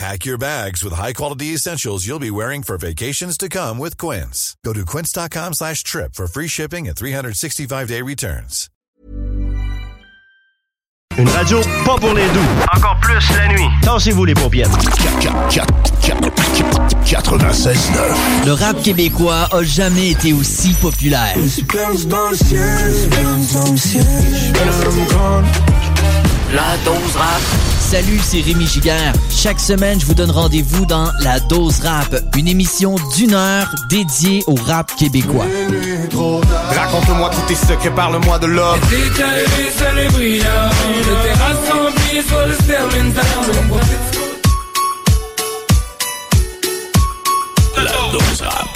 Pack your bags with high-quality essentials you'll be wearing for vacations to come with Quince. Go to quince.com slash trip for free shipping and 365-day returns. Une radio pas pour les doux. Encore plus la nuit. Tassez-vous les paupières. 96.9 Le rap québécois a jamais été aussi populaire. La dose rap. Salut, c'est Rémi Giguère. Chaque semaine, je vous donne rendez-vous dans La Dose Rap, une émission d'une heure dédiée au rap québécois. Raconte-moi tous tes secrets, parle-moi de l'homme. La dose rap.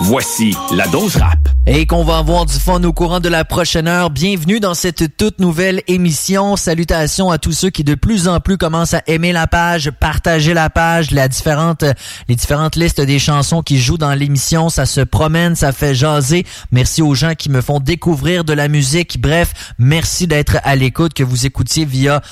Voici la dose rap. Et qu'on va avoir du fun au courant de la prochaine heure. Bienvenue dans cette toute nouvelle émission. Salutations à tous ceux qui de plus en plus commencent à aimer la page, partager la page, la différente, les différentes listes des chansons qui jouent dans l'émission. Ça se promène, ça fait jaser. Merci aux gens qui me font découvrir de la musique. Bref, merci d'être à l'écoute, que vous écoutiez via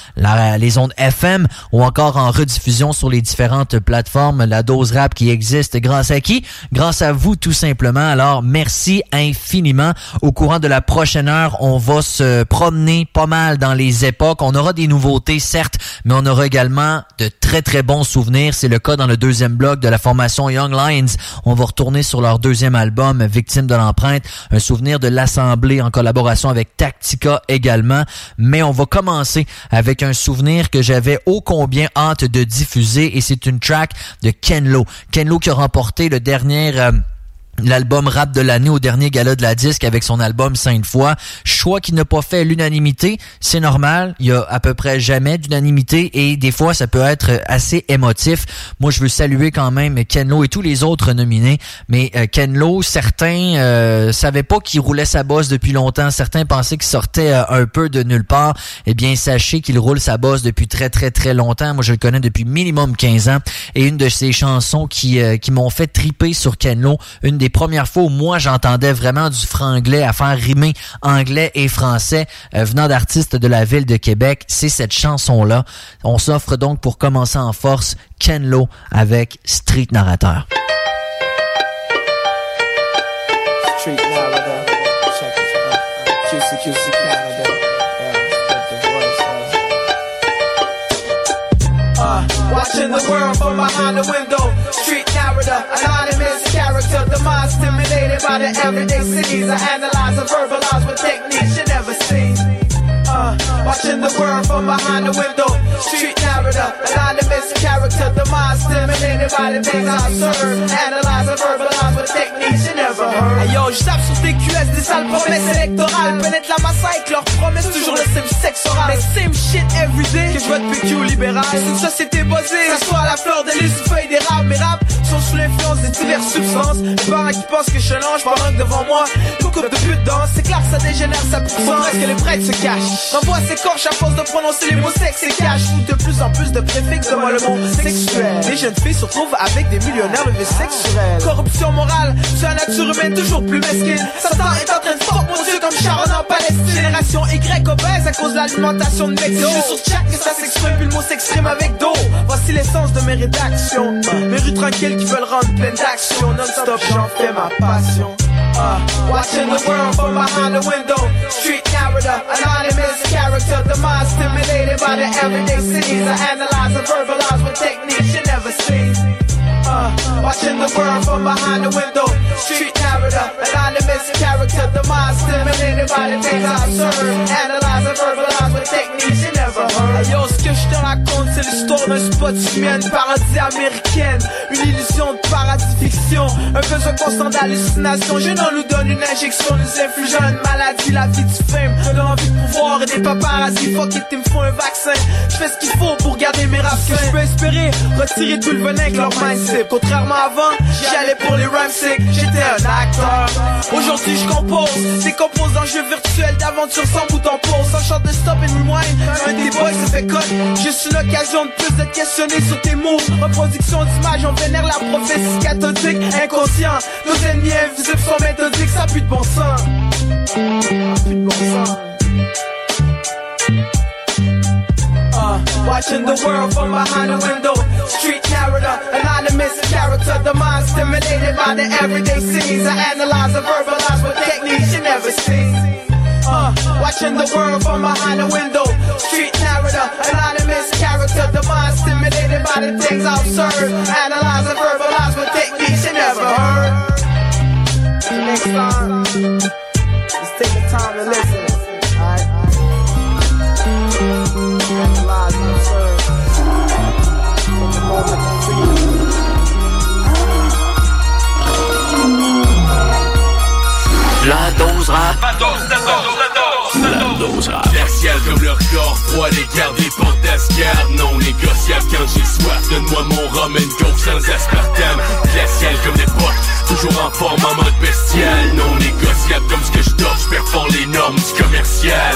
les ondes FM ou encore en rediffusion sur les différentes plateformes. La dose rap qui existe grâce à qui? Grâce à vous tout simplement. Alors, merci infiniment. Au courant de la prochaine heure, on va se promener pas mal dans les époques. On aura des nouveautés, certes, mais on aura également de très très bons souvenirs. C'est le cas dans le deuxième bloc de la formation Young Lions. On va retourner sur leur deuxième album, Victime de l'empreinte, un souvenir de l'Assemblée en collaboration avec Tactica également. Mais on va commencer avec un souvenir que j'avais ô combien hâte de diffuser et c'est une track de Ken Lo. Ken Lo qui a remporté le dernier... euh, l'album rap de l'année au dernier gala de la disque avec son album Sainte Fois. Choix qui n'a pas fait l'unanimité, c'est normal. Il y a à peu près jamais d'unanimité et des fois ça peut être assez émotif. Moi je veux saluer quand même Ken Lo et tous les autres nominés, mais euh, Ken Lo, certains euh, savaient pas qu'il roulait sa bosse depuis longtemps, certains pensaient qu'il sortait euh, un peu de nulle part. Eh bien sachez qu'il roule sa bosse depuis très très très longtemps. Moi je le connais depuis minimum 15 ans et une de ses chansons qui euh, qui m'ont fait triper sur Ken Lo, une des premières fois où moi j'entendais vraiment du franglais à faire rimer anglais et français euh, venant d'artistes de la ville de Québec, c'est cette chanson-là. On s'offre donc pour commencer en force Ken Lo avec Street Narrateur. Street. Check it out. Canada. The voice. Uh, watching the world from behind the window. Street narrator, anonymous character. The mind stimulated by the everyday cities. I analyze and verbalize with techniques you never seen. Uh, watching the world from behind the window? Street narrator, anonymous character. The mind stimulated by the things I observe. Analyze and verbalize with techniques you never heard. Hey yo, je sur tes QS des sales promesses électorales. Pénètre la masse avec leurs promesses, toujours le same sexe oral. Mais same shit everyday. Que je vote PQ libéral. C'est une société. Que ce soit la fleur de lys, feuilles d'érable. Mes raps sont sous l'influence des diverses substances. Les parents qui pensent que je pendant que devant moi, coucou de pute danse. C'est clair, ça dégénère, ça pousse. Est-ce que les prêtres se cachent? S'écorche à force de prononcer les mots sexe et cash. De plus en plus de préfixes devant le mot sexuel. Les jeunes filles se retrouvent avec des millionnaires de vie. Corruption morale, c'est la nature humaine toujours plus mesquine. Satan est en train de fuck mon dieu comme Sharon en Palestine. Génération Y obèse à cause de l'alimentation de mecs. Je suis sur chat que ça s'exprime, puis le mot s'exprime avec dos. Voici l'essence de mes rédactions. Mes rues tranquilles qui veulent rendre pleines d'action. Non-stop, j'en fais ma passion. Uh, watching the world from behind the window. Street narrator, anonymous character. The mind stimulated by the everyday scenes. I analyze and verbalize with techniques you never seen. Uh, watching the world from behind the window. Street narrator, anonymous character. The mind stimulated by the things I observe. Analyze and verbalize with techniques you never heard. Yo, ce que je te raconte, c'est l'histoire d'un spot humain, paradis américaine. Une illusion de paradis fiction. Un besoin constant d'hallucination. Je n'en nous donne une injection, nous infligeant une maladie. La vie du fame, de l'envie de pouvoir et des paparazzi. Fuck it, ils me font un vaccin. Je fais ce qu'il faut pour garder mes raps. Que je peux espérer retirer tout le venin avec leur mindset. Contrairement avant, j'y allais pour les rhymes. J'étais un acteur. Aujourd'hui, je compose. Des compose un jeu virtuel d'aventure sans bout en pause. Sans chant de stop and rewind. Un des boys se fait cut. Juste une occasion de plus de questionner sur tes mots. Reproduction d'images, on vénère la prophétie cathodique. Inconscient. Nos ennemis invisibles sont méthodiques. Ça pue de bon sens. Ça pue de bon sens. Watching the world from behind the window. Street narrator, anonymous character. The mind stimulated by the everyday scenes. I analyze and verbalize with techniques you never seen. Uh, watching the world from behind the window. Street narrator, anonymous character. The mind stimulated by the things I observe. Analyze and verbalize with techniques you never heard. Next time, just take the time to listen. La dose rap. La dose rap. Glacial comme le record froid, les gardes, d'asgard Non négociable quand j'ai soif, donne-moi mon rum and coke sans aspartame. Glacial comme l'époque, toujours en forme en mode bestial. Non négociable comme ce que je dors, je fort les normes du commercial.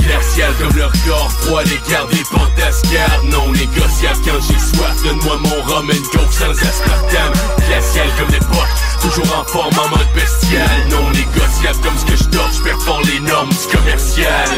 Glacial comme le record froid, les gardes, les portes d'asgard Non négociable quand j'ai soif, donne-moi mon rum and coke sans aspartame. Glacial comme l'époque, toujours en forme en mode bestial. Non négociable comme ce que je dors, je les normes du commercial.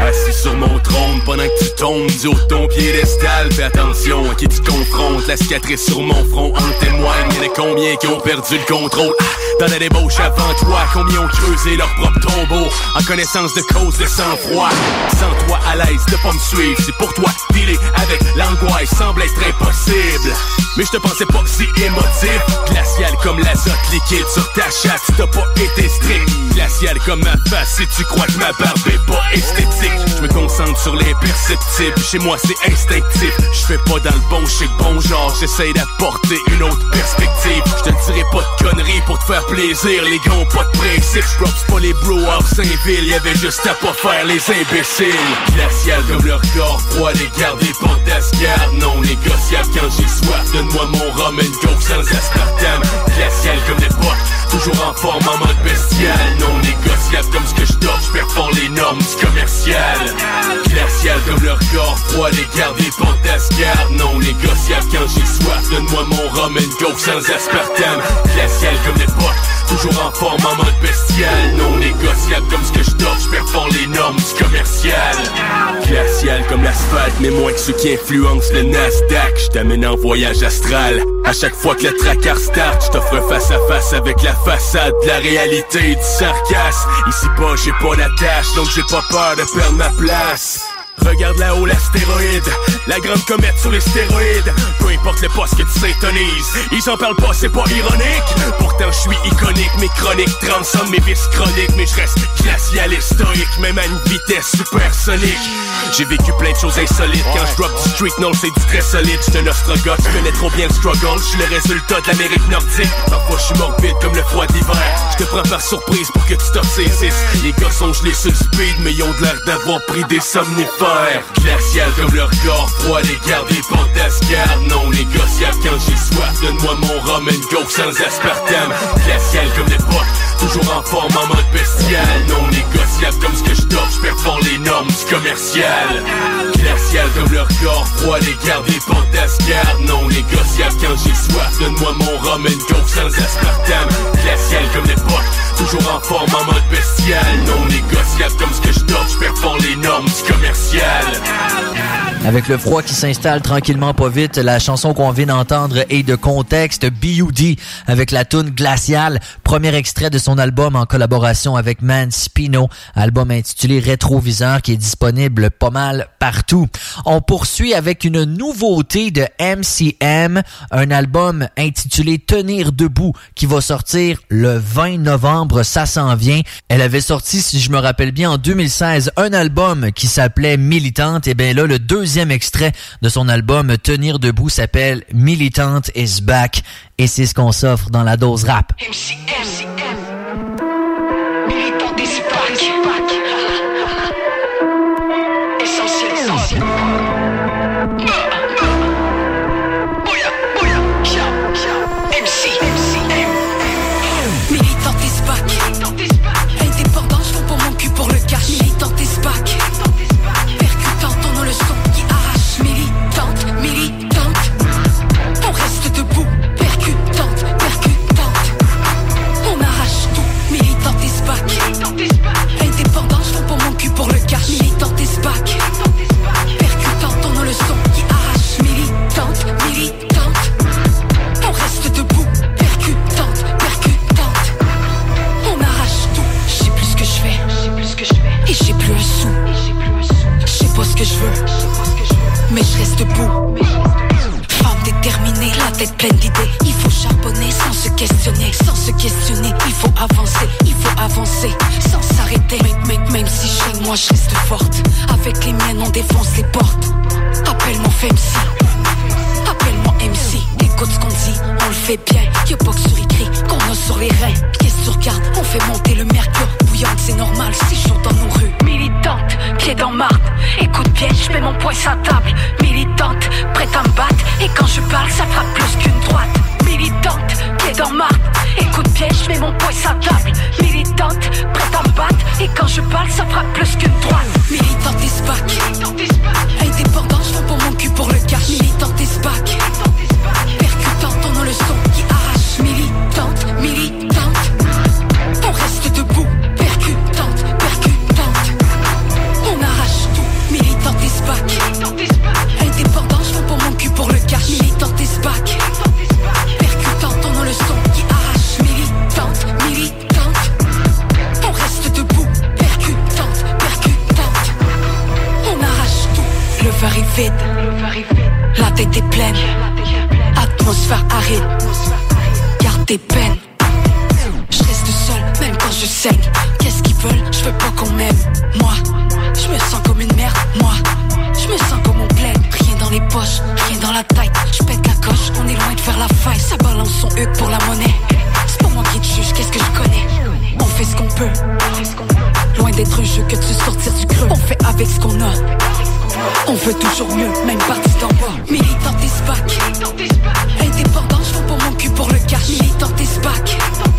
Assis sur mon trône pendant que tu tombes du haut de ton piédestal Fais attention à qui tu confrontes. La cicatrice sur mon front en témoigne. Y'en a combien qui ont perdu le contrôle? Ah, Dans la débauche avant toi. Combien ont creusé leur propre tombeau? En connaissance de cause de sang-froid. Sans toi à l'aise de pas me suivre C'est pour toi dealer avec l'angoisse. Semble être impossible Mais je te pensais pas si émotif. Glacial comme l'azote liquide sur ta chatte Si t'as pas été strict. Glacial comme ma face Si tu crois que ma barbe est pas esthétique. Je me concentre sur les perceptibles. Chez moi c'est instinctif. Je fais pas dans le bon chez le bon genre. J'essaye d'apporter une autre perspective. Je te dirai pas de conneries pour te faire plaisir Les gars ont pas de principe. Je pas les bros hors Saint-Ville. Y'avait juste à pas faire les imbéciles. Glacial comme le record froid Les gardes des portes d'asgard Non négociable quand j'ai soif Donne-moi mon rum and coke sans aspartame. Glacial comme l'époque Toujours en forme en mode bestial. Non négociable comme ce que je Je fort les normes du commercial. Glacial comme le record froid Les gardes des d'asgard Non négociable quand j'ai soif Donne-moi mon rum and coke sans aspartame. Glacial comme l'époque Toujours en forme en mode bestial. Non négociable comme ce que je dors Je fort les normes du commercial. Glacial comme l'asphalte Mais moins que ceux qui influencent le Nasdaq. Je t'amène en voyage astral. À chaque fois que le tracard start Je t'offre face à face avec la façade de la réalité du sarcasme. Ici pas j'ai pas la tâche Donc j'ai pas peur de perdre ma place Regarde là-haut l'astéroïde, la grande comète sur les stéroïdes. Peu importe le poste que tu s'intonises, ils en parlent pas, c'est pas ironique. Pourtant je suis iconique, mes chroniques transcendent mes vices chroniques, mais je reste glacial et stoïque, même à une vitesse supersonique. J'ai vécu plein de choses insolites quand je drop du street no c'est du très solide. J'suis un ostrogoth, je connais trop bien le struggle, je suis le résultat de l'Amérique nordique. Parfois je suis morbide comme le froid d'hiver. Je te prends par surprise pour que tu te saisisses. Les gars sont gelés sur le speed, mais ils ont l'air d'avoir pris des somnifères. Glacial comme le record froid, les gardes des d'asgard Non négociable quand j'ai soif, donne-moi mon rum and coke sans aspartame. Glacial comme l'époque, toujours en forme en mode bestial. Non négociable comme ce que je je fort les normes du commercial Glacial comme le record froid, les gardes des d'asgard Non négociable quand j'ai soif, donne-moi mon rum and coke sans aspartame. Glacial comme l'époque, toujours en forme en mode bestial. Non négociable comme ce que je dors, je les normes du commercial Avec le froid qui s'installe tranquillement pas vite, la chanson qu'on vient d'entendre est de contexte B.U.D. avec la tune Glacial, premier extrait de son album en collaboration avec Man Spino, album intitulé Rétroviseur qui est disponible pas mal partout. On poursuit avec une nouveauté de MCM, un album intitulé Tenir debout qui va sortir le 20 novembre, ça s'en vient. Elle avait sorti, si je me rappelle bien, en 2016, un album qui s'appelait Militante. Et bien là, le deuxième extrait de son album Tenir debout s'appelle Militante is back. Et c'est ce qu'on s'offre dans la dose rap. Il faut charbonner sans se questionner, sans se questionner. Il faut avancer, il faut avancer sans s'arrêter. Même, même, si chez moi je reste forte, avec les miennes on défonce les portes. Appelle-moi MC, appelle-moi MC. Écoute ce qu'on dit, on le fait bien. Y'a pas que sur écrit qu'on a sur les reins. Qu'est-ce que tu on fait monter le mercure. Bouillante, c'est normal, c'est chaud dans nos rues. Militante, pied dans marde. Écoute bien, je mets mon poing sur table. Militante, prête à me battre. Et quand je parle, ça frappe plus qu'une droite. Militante, pied dans marde. Écoute bien, je mets mon poing sur table. Militante, prête à me battre. Et quand je parle, ça frappe plus qu'une droite. Militante is back. Indépendant, je pour mon cul pour le cash. Militante is back. Son qui arrache. Militante, militante. On reste debout. Percutante, percutante. On arrache tout. Militante is back. Indépendant, je pour mon cul pour le cash. Militante is back. Percutante, on a le son qui arrache. Militante, militante. On reste debout. Percutante, percutante. On arrache tout. Le verre est vide. La tête est pleine. Atmosphère aride. Garde tes peines. Je reste seul, même quand je saigne. Qu'est-ce qu'ils veulent? Je veux pas qu'on m'aime. Moi, je me sens comme une merde. Moi, je me sens comme on plaît. Rien dans les poches, rien dans la tête. Je pète la coche, on est loin de faire la faille. Ça balance son huc pour la monnaie. C'est pas moi qui te juge, qu'est-ce que je connais? On fait ce qu'on peut. Loin d'être un jeu que de se sortir du creux. On fait avec ce qu'on a. On veut toujours mieux, même parti d'en bas. Militant is cul pour le cash.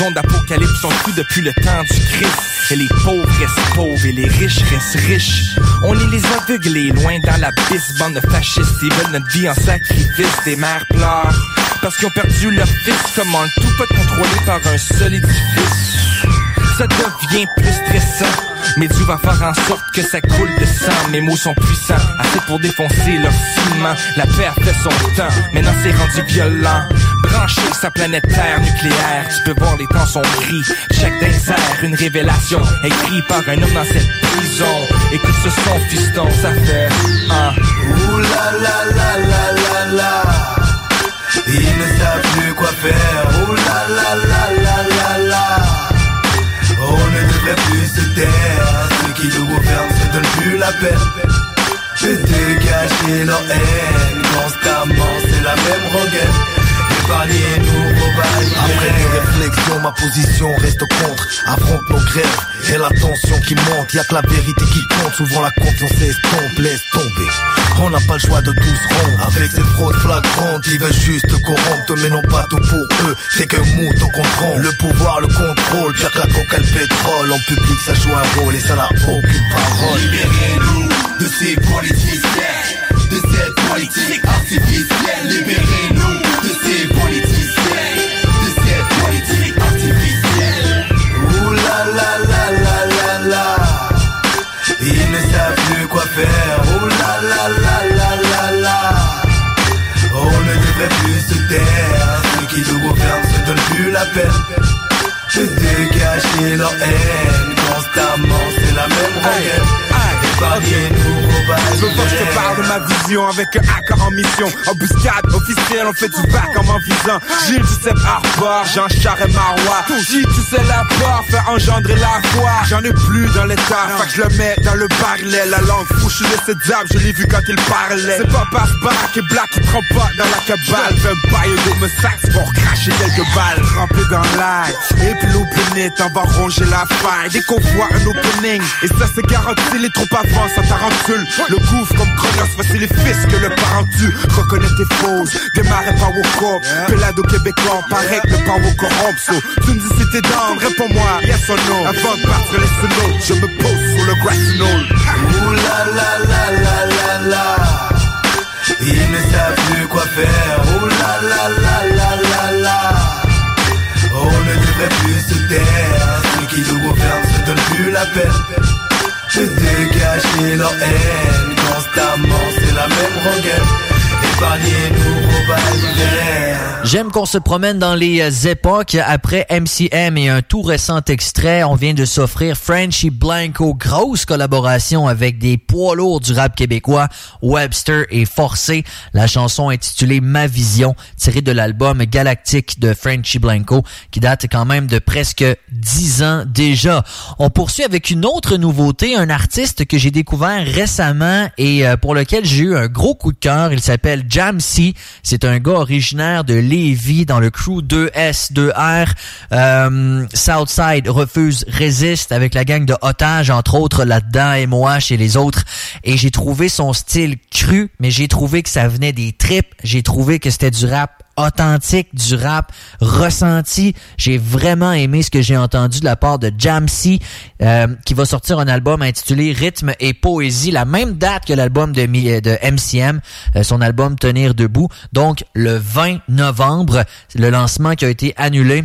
Zone d'apocalypse, on tout depuis le temps du Christ. Et les pauvres restent pauvres et les riches restent riches. On est les aveuglés, loin dans la. Bande de fascistes, ils veulent notre vie en sacrifice. Des mères pleurent parce qu'ils ont perdu leur fils. Comment le tout peut contrôlé par un seul édifice? ça devient plus stressant. Mais Dieu va faire en sorte que ça coule de sang. Mes mots sont puissants, assez pour défoncer leur ciment. La paix a fait son temps, maintenant c'est rendu violent. Branché sa planète Terre nucléaire. Tu peux voir les temps sont gris, chaque désert, une révélation écrite par un homme dans cette prison. Écoute ce son, fiston, ça fait un. Ouh la la la la la la. Ils ne savent plus quoi faire. Ouh la la la la la la. On ne devrait plus se taire. Ceux qui nous gouvernent se donnent plus la peine. Et de cacher leur haine Constamment c'est la même rengaine Après des réflexions ma position reste contre. Affronte nos grèves et la tension qui monte. Y'a que la vérité qui compte. Souvent la confiance estompe Laisse tomber. On n'a pas le choix de tous rompre. Avec ces fraudes flagrantes Ils veulent juste corrompre. Mais non pas tout pour eux. C'est que mouton contrôle Le pouvoir, le contrôle. Pire que la coca le pétrole En public ça joue un rôle. Et ça n'a aucune parole. Libérez-nous de ces politiciens, de cette politique artificielle. Libérez-nous Cacher leur haine constamment, c'est la même rengaine. Je veux pas que je te parle de ma vision avec un hacker en mission. Embuscade officielle, on fait du bac en m'en visant. Gilles Giuseppe Arbor, Jean Charest Marois. Si tu sais la peur, fait engendrer la foi. J'en ai plus dans l'état, fait que je le mets dans le barillet. La langue fouche de cette diable, je l'ai vu quand il parlait. C'est pas passe bac et black qui trompe pas dans la cabale. Fais un de me sax pour cracher quelques balles. Rempli dans l'air, et puis l'open on va ronger la faille. Dès qu'on voit un opening, et ça c'est garanti, les troupes en tarentule. Le gouffre comme Chronos, voici les fils que le parent tue. Reconnais tes fausses, démarre pas au cop. Pelado québécois, paraît que le power corrompt. So, tu me dis si t'es down, réponds-moi, yes or no? Avant de battre les sonos, je me pose sur le knoll. Ouh la la la la la la. Ils ne savent plus quoi faire. Ouh la la la la la la. On ne devrait plus se taire. Ceux qui nous gouvernent se donnent plus la peine. De cacher leur haine constamment, c'est la même rengaine. J'aime qu'on se promène dans les euh, époques. Après MCM et un tout récent extrait, on vient de s'offrir Frenchy Blanco, grosse collaboration avec des poids lourds du rap québécois, Webster et Forcé. La chanson intitulée Ma Vision, tirée de l'album Galactique de Frenchy Blanco, qui date quand même de presque 10 ans déjà. On poursuit avec une autre nouveauté, un artiste que j'ai découvert récemment et euh, pour lequel j'ai eu un gros coup de cœur. Il s'appelle Jamsey. C'est un gars originaire de Lévis dans le crew 2S, 2R. Euh, Southside refuse, résiste avec la gang de otages, entre autres là-dedans, et moi chez les autres. Et j'ai trouvé son style cru, mais j'ai trouvé que ça venait des tripes. J'ai trouvé que c'était du rap authentique, du rap ressenti. J'ai vraiment aimé ce que j'ai entendu de la part de Jamsey, euh, qui va sortir un album intitulé Rythme et Poésie, la même date que l'album de, MCM, euh, son album Tenir debout. Donc le 20 novembre, le lancement qui a été annulé.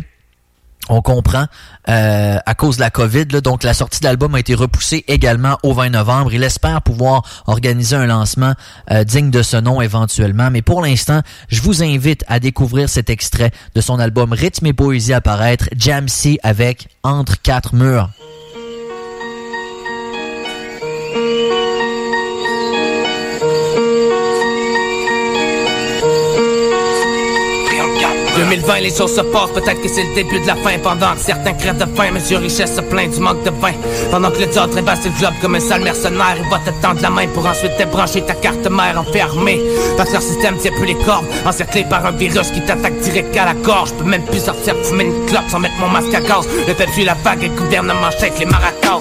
On comprend euh, à cause de la COVID. donc la sortie de l'album a été repoussée également au 20 novembre. Il espère pouvoir organiser un lancement euh, digne de ce nom éventuellement. Mais pour l'instant, je vous invite à découvrir cet extrait de son album Rythme et Poésie à paraître, Jamsey avec Entre quatre murs. 2020, les choses se passent, peut-être que c'est le début de la fin. Pendant que certains crèvent de faim, Monsieur Richesse se plaint du manque de vin. Pendant que le diable trébasse le globe comme un sale mercenaire Il va te tendre la main pour ensuite débrancher ta carte mère enfermée. Parce que leur système tient plus les cordes Encerclé par un virus qui t'attaque direct à la gorge. Je peux même plus sortir fumer une clope sans mettre mon masque à gaz. Le peuple la vague et le gouvernement shake les maracas.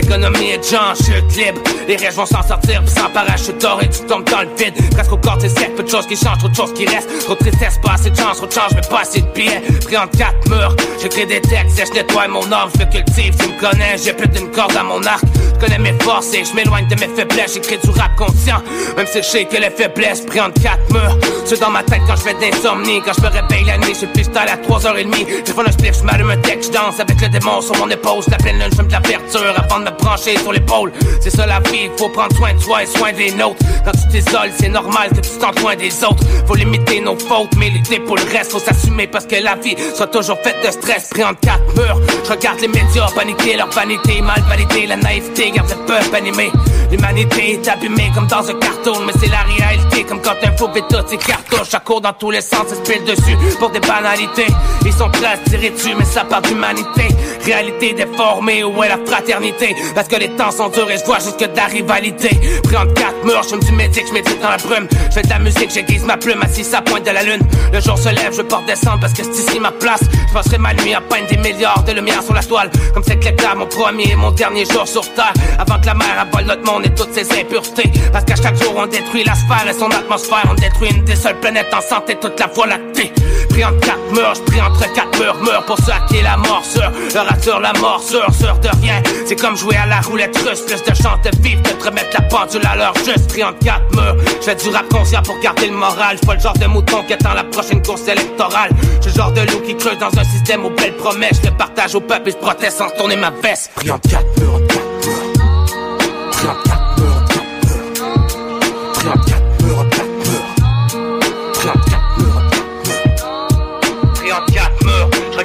L'économie est déjà en chute libre. Les riches vont s'en sortir puis sans parachute d'or et tu tombes dans le vide. Presque au corps c'est sec, peu de choses qui changent, trop de choses qui restent. Trop de tristesse, pas assez de chance, trop de change, mais pas assez de billets Pris entre quatre murs, j'écris des textes et je nettoie mon âme, je le cultive, tu me connais, j'ai plus d'une corde à mon arc connais mes forces et je m'éloigne de mes faiblesses. J'écris du rap conscient, même si je sais que les faiblesses prennent entre quatre murs. C'est dans ma tête quand je fais d'insomnie. Quand je me réveille la nuit, je suis style à 3h30. Je fais un split, je m'allume un texte, je danse avec le démon sur mon épaule. La pleine lune, je de l'aperture avant de me brancher sur l'épaule. C'est ça la vie, faut prendre soin de soi et soin des nôtres. Quand tu t'isoles, c'est normal que tu t'en loin des autres. Faut limiter nos fautes, mais lutter pour le reste, faut s'assumer parce que la vie soit toujours faite de stress. Pris quatre murs, je regarde les médias paniquer leur vanité, mal validée, la naïveté garde le peuple animé. L'humanité est abîmée comme dans un carton, mais c'est la réalité comme quand un faux bêta tes cartouches. Ça court dans tous les sens, se pile dessus pour des banalités. Ils sont prêts à se tirer dessus, mais ça part d'humanité. Réalité déformée, où est la fraternité? Parce que les temps sont durs et je vois jusque de la rivalité. Pris entre quatre murs, je me du médic, je médite dans la brume. Je fais de la musique, j'aiguise ma plume, assis à pointe de la lune. Le jour se lève, je porte descendre parce que c'est ici ma place. Je passerai ma nuit à peindre des milliards de lumière sur la toile. Comme cette là mon premier et mon dernier jour sur terre. Avant que la mer avale notre monde et toutes ses impuretés. Parce qu'à chaque jour, on détruit la sphère et son atmosphère. On détruit une des seules planètes en santé, toute la voie lactée. Pris entre quatre murs, je prie entre quatre murs, meurs pour ceux à qui la morsure. Le rassure la morsure, sœur de rien. C'est comme jouer à la roulette russe, plus de chance de vivre de remettre la pendule à l'heure juste. Pris entre quatre murs, je fais du rap conscient pour garder le moral. Je le genre de mouton qui attend la prochaine course électorale. Je le genre de loup qui creuse dans un système aux belles promesses. Je partage au peuple et je proteste sans tourner ma veste. Pris entre quatre murs.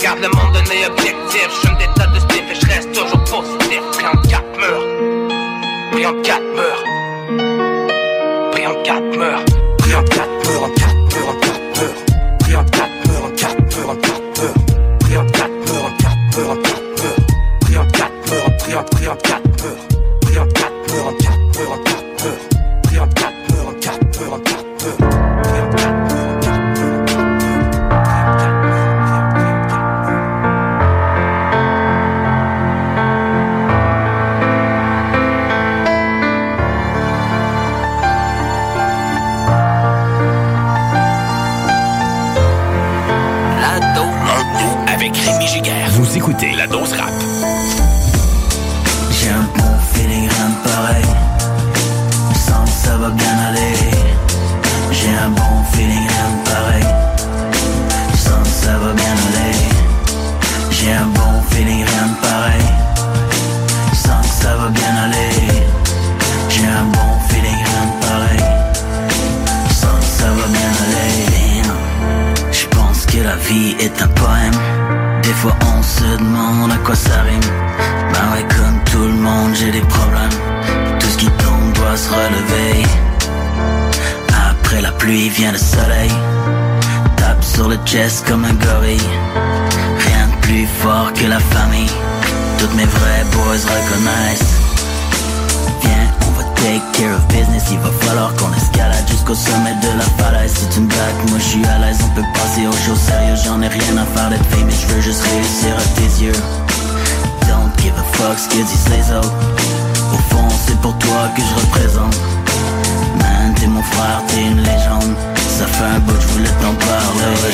Regarde le monde d'un œil objectif. Je des tas de spiff et je reste toujours positif. Pris entre quatre murs. Pris entre quatre murs. Pris entre quatre murs. Pris quatre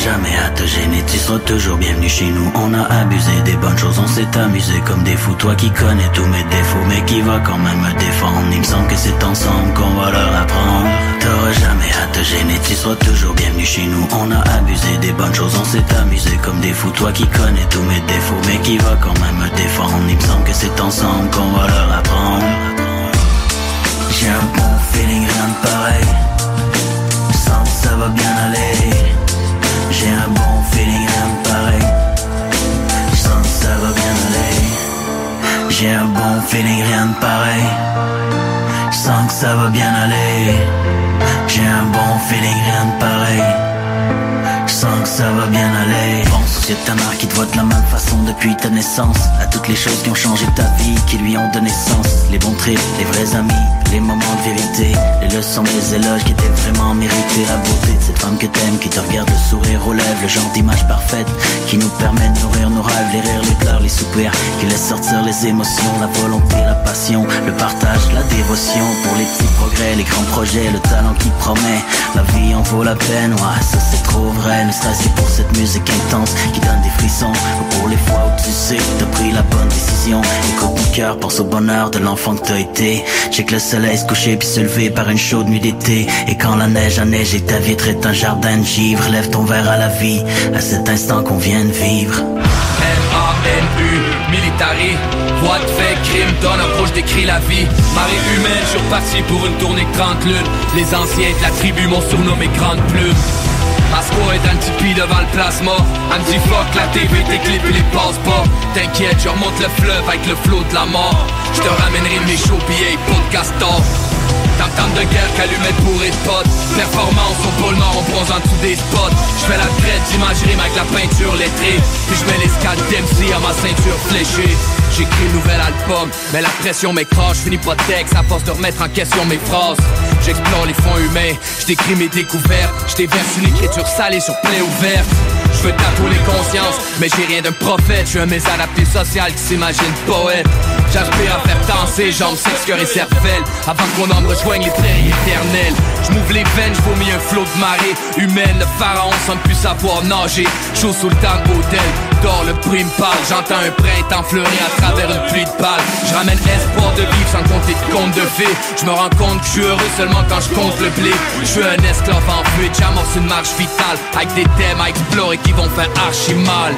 jamais à te gêner, tu seras toujours bienvenu chez nous. On a abusé des bonnes choses, on s'est amusé comme des fous. Toi qui connais tous mes défauts, mais qui va quand même me défendre. Il me semble que c'est ensemble qu'on va leur apprendre. T'auras jamais à te gêner, tu seras toujours bienvenu chez nous. On a abusé des bonnes choses, on s'est amusé comme des fous. Toi qui connais tous mes défauts, mais qui va quand même me défendre. Il me semble que c'est ensemble qu'on va leur apprendre. J'ai un bon feeling, rien de pareil. Je sens que ça va bien aller. J'ai un bon feeling, rien de pareil. Je sens que ça va bien aller. J'ai un bon feeling, rien de pareil. Je sens que ça va bien aller. J'ai un bon feeling, rien de pareil. Je sens que ça va bien aller. Pense au art qui te voit de la même façon depuis ta naissance. À toutes les choses qui ont changé ta vie, qui lui ont donné sens. Les bons trips, les vrais amis, les moments de vérité. Les leçons, les éloges qui étaient vraiment mérités. La beauté de cette femme que t'aimes, qui te regarde le sourire aux lèvres. Le genre d'image parfaite qui nous permet de nourrir nos rêves. Les rires, les pleurs, les soupirs. Qui laissent sortir les émotions, la volonté, la passion. Le partage, la dévotion. Pour les petits progrès, les grands projets, le talent qui promet. La vie en vaut la peine, ouais, ça c'est trop vrai. Ne serait-ce que pour cette musique intense qui donne des frissons. Ou pour les fois où tu sais que t'as pris la bonne décision. Écoute ton cœur, pense au bonheur de l'enfant que t'as été. Check le soleil se coucher puis se lever par une chaude nuit d'été. Et quand la neige a neige et ta vitre est un jardin de givre, lève ton verre à la vie, à cet instant qu'on vient de vivre. M-A-N-U, militari, voix de fait, crime, donne approche, décrit la vie. Marée humaine, je suis pour une tournée de 30 lunes. Les anciens de la tribu m'ont surnommé Grande Plume. Asco est un tipi devant le plasma Elle me dit fuck la TV, tes clips les passent pas. T'inquiète, je remonte le fleuve avec le flot de la mort. Je te ramènerai mes shows billets, podcast top Tam-tam de guerre qu'allumette pour de potes. Performance au pôle nord, on bronze en dessous des spots. Je fais la traite d'imagerie avec la peinture lettrée. Puis je mets les scales d'MC à ma ceinture fléchée J'écris nouvel album, mais la pression m'écrase Je finis pas de texte à force de remettre en question mes phrases J'explore les fonds humains, je décris mes découvertes Je déverse une écriture salée sur plaie ouverte je veux tatouer les consciences, mais j'ai rien d'un prophète. Je suis un mésadapté social qui s'imagine poète. J'aspire à faire danser jambes, sexe, cœur et cervelle. Avant mon âme rejoigne les prairies éternelles. Je m'ouvre les veines, je vomis un flot de marée humaine. Le pharaon semble plus savoir nager. Chaud sous le temps hôtel, le. J'entends un printemps fleurir à travers une pluie de balles. Je ramène espoir de vivre sans compter de contes de fées. Je me rends compte que je suis heureux seulement quand je compte le blé. Je suis un esclave en fuite, j'amorce une marche vitale. Avec des thèmes à explorer qui vont faire archi mal.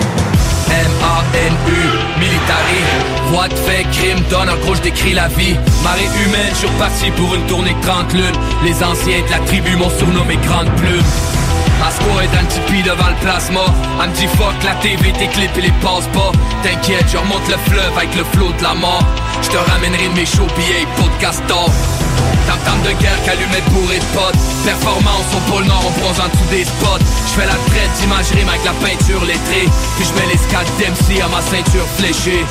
M-A-N-U, militari Voix de fait, crime, donne en gros, décris la vie Marée humaine, je suis reparti pour une tournée de 30 lunes Les anciens de la tribu m'ont surnommé Grande Plume Asco est un tipi devant le plasma Elle me dit fuck la TV, tes clips et les passe pas. T'inquiète, je remonte le fleuve avec le flot de la mort. Je te ramènerai mes shows billets podcast top. Tam-tam de guerre qu'allumette bourré de potes. Performance au pôle nord, on bronze en dessous des spots. Je fais la traite d'imagerie avec la peinture lettrée. Puis je mets les scales d'MC à ma ceinture fléchée.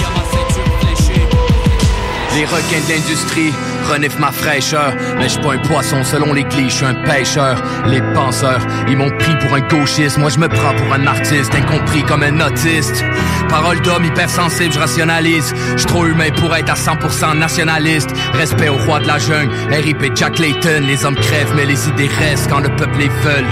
Les requins de l'industrie reniflent ma fraîcheur Mais je pas un poisson selon les clichés, je suis un pêcheur. Les penseurs, ils m'ont pris pour un gauchiste. Moi je me prends pour un artiste, incompris comme un autiste. Parole d'homme hypersensible, je rationalise. Je trop humain pour être à 100% nationaliste. Respect au roi de la jungle, RIP Jack Layton. Les hommes crèvent mais les idées restent quand le peuple les veut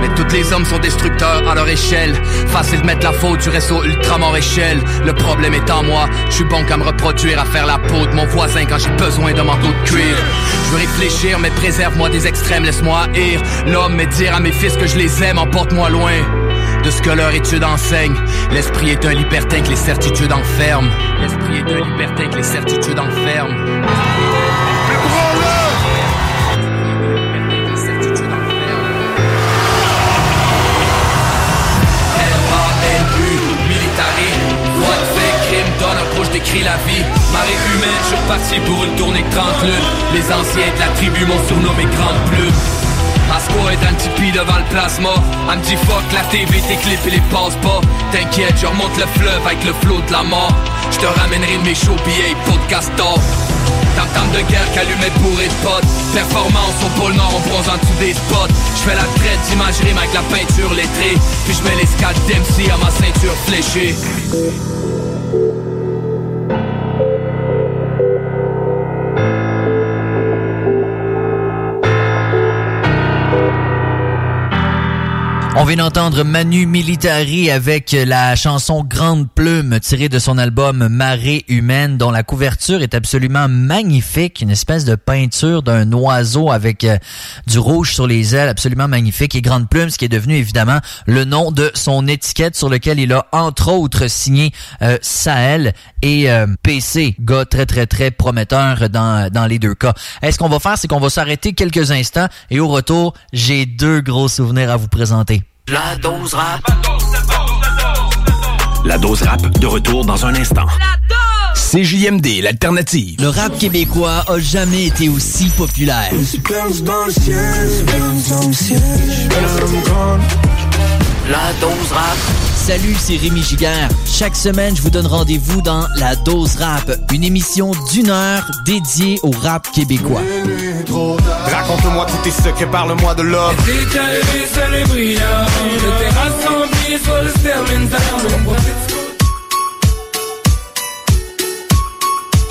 mais tous les hommes sont destructeurs à leur échelle. Facile de mettre la faute du réseau ultramort échelle. Le problème est en moi, je suis bon qu'à me reproduire À faire la peau de mon voisin quand j'ai besoin d'un de cuir Je veux réfléchir mais préserve-moi des extrêmes, laisse-moi haïr L'homme mais dire à mes fils que je les aime emporte-moi loin de ce que leur étude enseigne. L'esprit est un libertin que les certitudes enferment. L'esprit est un libertin que les certitudes enferment. j'écris la vie Marée humaine, je suis pour une tournée de 30 lunes Les anciens de la tribu m'ont surnommé Grande Plume Asco est un tipi devant le plasma. Elle me fuck la TV, tes clips et les passe pas T'inquiète, je remonte le fleuve avec le flot de la mort. Je te ramènerai mes shows billets podcast top Tam-tam de guerre qu'allumette bourré de potes. Performance au pôle nord, on bronze en dessous des spots. Je fais la traite d'imagerie avec la peinture lettrée. Puis je mets les scales d'MC à ma ceinture fléchée On vient d'entendre Manu Militari avec la chanson Grande Plume tirée de son album Marée humaine dont la couverture est absolument magnifique, une espèce de peinture d'un oiseau avec euh, du rouge sur les ailes, absolument magnifique et Grande Plume, ce qui est devenu évidemment le nom de son étiquette sur lequel il a entre autres signé euh, Sahel et euh, PC, gars très très très prometteur dans, dans les deux cas. Est-ce qu'on va faire, c'est qu'on va s'arrêter quelques instants et au retour, j'ai deux gros souvenirs à vous présenter. La dose rap. La dose rap de retour dans un instant. CJMD, l'alternative. Le rap québécois a jamais été aussi populaire. La dose rap. Salut, c'est Rémi Giguère. Chaque semaine, je vous donne rendez-vous dans La Dose Rap, une émission d'une heure dédiée au rap québécois. Raconte-moi tous tes secrets, parle-moi de l'homme.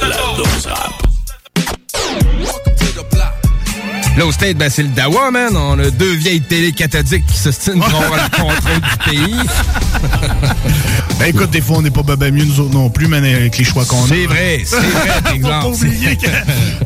La dose rap. Là, au State, ben, c'est le Dawa, man. On a deux vieilles télé cathodiques qui se stinent pour avoir le contrôle du pays. Ben écoute, des fois, on n'est pas ben mieux nous autres non plus, mais avec les choix qu'on a. C'est vrai, c'est vrai, par exemple. Faut pas oublier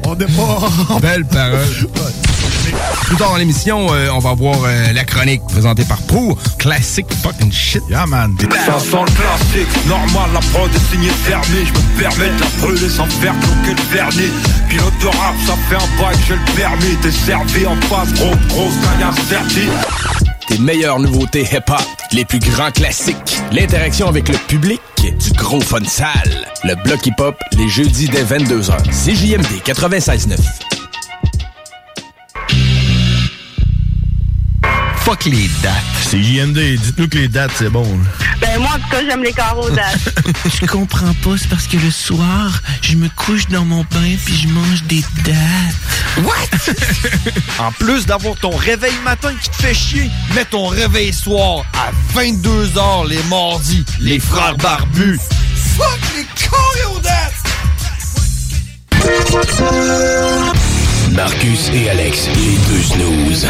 qu'on n'est pas... Belle parole. Plus tard dans l'émission, euh, on va voir euh, la chronique présentée par Pro. Classic fucking shit. Yeah, man. Ça sent le classique, normal, la prod est signée fermée. Je me permets de la brûler sans faire croquer le vernis. Pilote de rap, ça fait un bail, j'ai le permis. T'es servi en face, gros, grosse gagnant serti. Tes meilleures nouveautés hip-hop, les plus grands classiques, l'interaction avec le public, du gros fun sale. Le bloc hip-hop, les jeudis dès 22h. CJMD 96.9. Fuck les dates. C'est JMD. Dites-nous que les dates, c'est bon. Ben moi, en tout cas, j'aime les carreaux. Je comprends pas, c'est parce que le soir, je me couche dans mon bain puis je mange des dates. En plus d'avoir ton réveil matin qui te fait chier, mets ton réveil soir à 22h les mardis. Les frères barbus. Fuck les choréodates! Marcus et Alex, les deux snooze.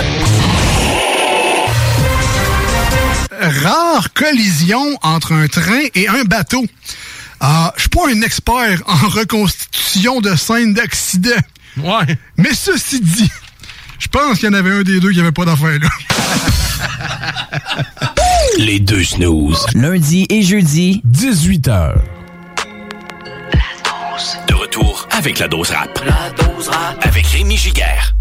Rare collision entre un train et un bateau. Ah, je suis pas un expert en reconstitution de scènes d'accident. Ouais. Mais ceci dit, je pense qu'il y en avait un des deux qui avait pas d'affaire là. Les deux snooze. Lundi et jeudi, 18h. De retour avec la dose rap. La dose rap. Avec Rémi Giguère.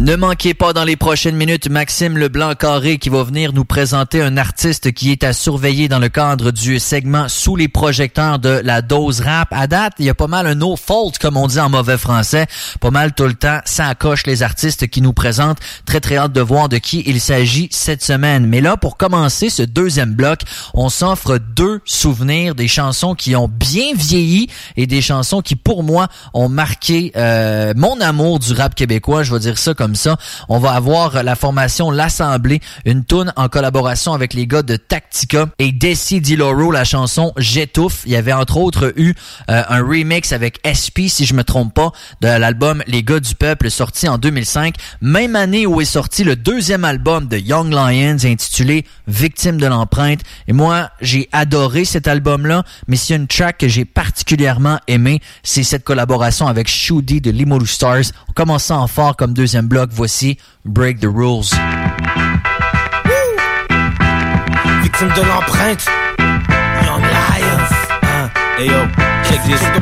Ne manquez pas dans les prochaines minutes Maxime Leblanc-Carré qui va venir nous présenter un artiste qui est à surveiller dans le cadre du segment Sous les projecteurs de la dose rap. À date, il y a pas mal un no fault comme on dit en mauvais français. Pas mal tout le temps, ça coche les artistes qui nous présentent. Très très hâte de voir de qui il s'agit cette semaine. Mais là, pour commencer ce deuxième bloc, on s'offre deux souvenirs des chansons qui ont bien vieilli et des chansons qui pour moi ont marqué euh, mon amour du rap québécois. Je vais dire ça ça. On va avoir la formation L'Assemblée, une tune en collaboration avec les gars de Tactica et Desi Diloro, la chanson J'étouffe. Il y avait entre autres eu euh, un remix avec SP, si je me trompe pas, de l'album Les gars du peuple sorti en 2005. Même année où est sorti le deuxième album de Young Lions intitulé Victime de l'empreinte. Et moi, j'ai adoré cet album-là, mais s'il y a une track que j'ai particulièrement aimé, c'est cette collaboration avec Shoody de Limoilou Stars. On commence ça en fort comme deuxième bloc. Voici Break the Rules. Victime de l'empreinte. Young Lions. Hein? Hey yo, check this. Hein.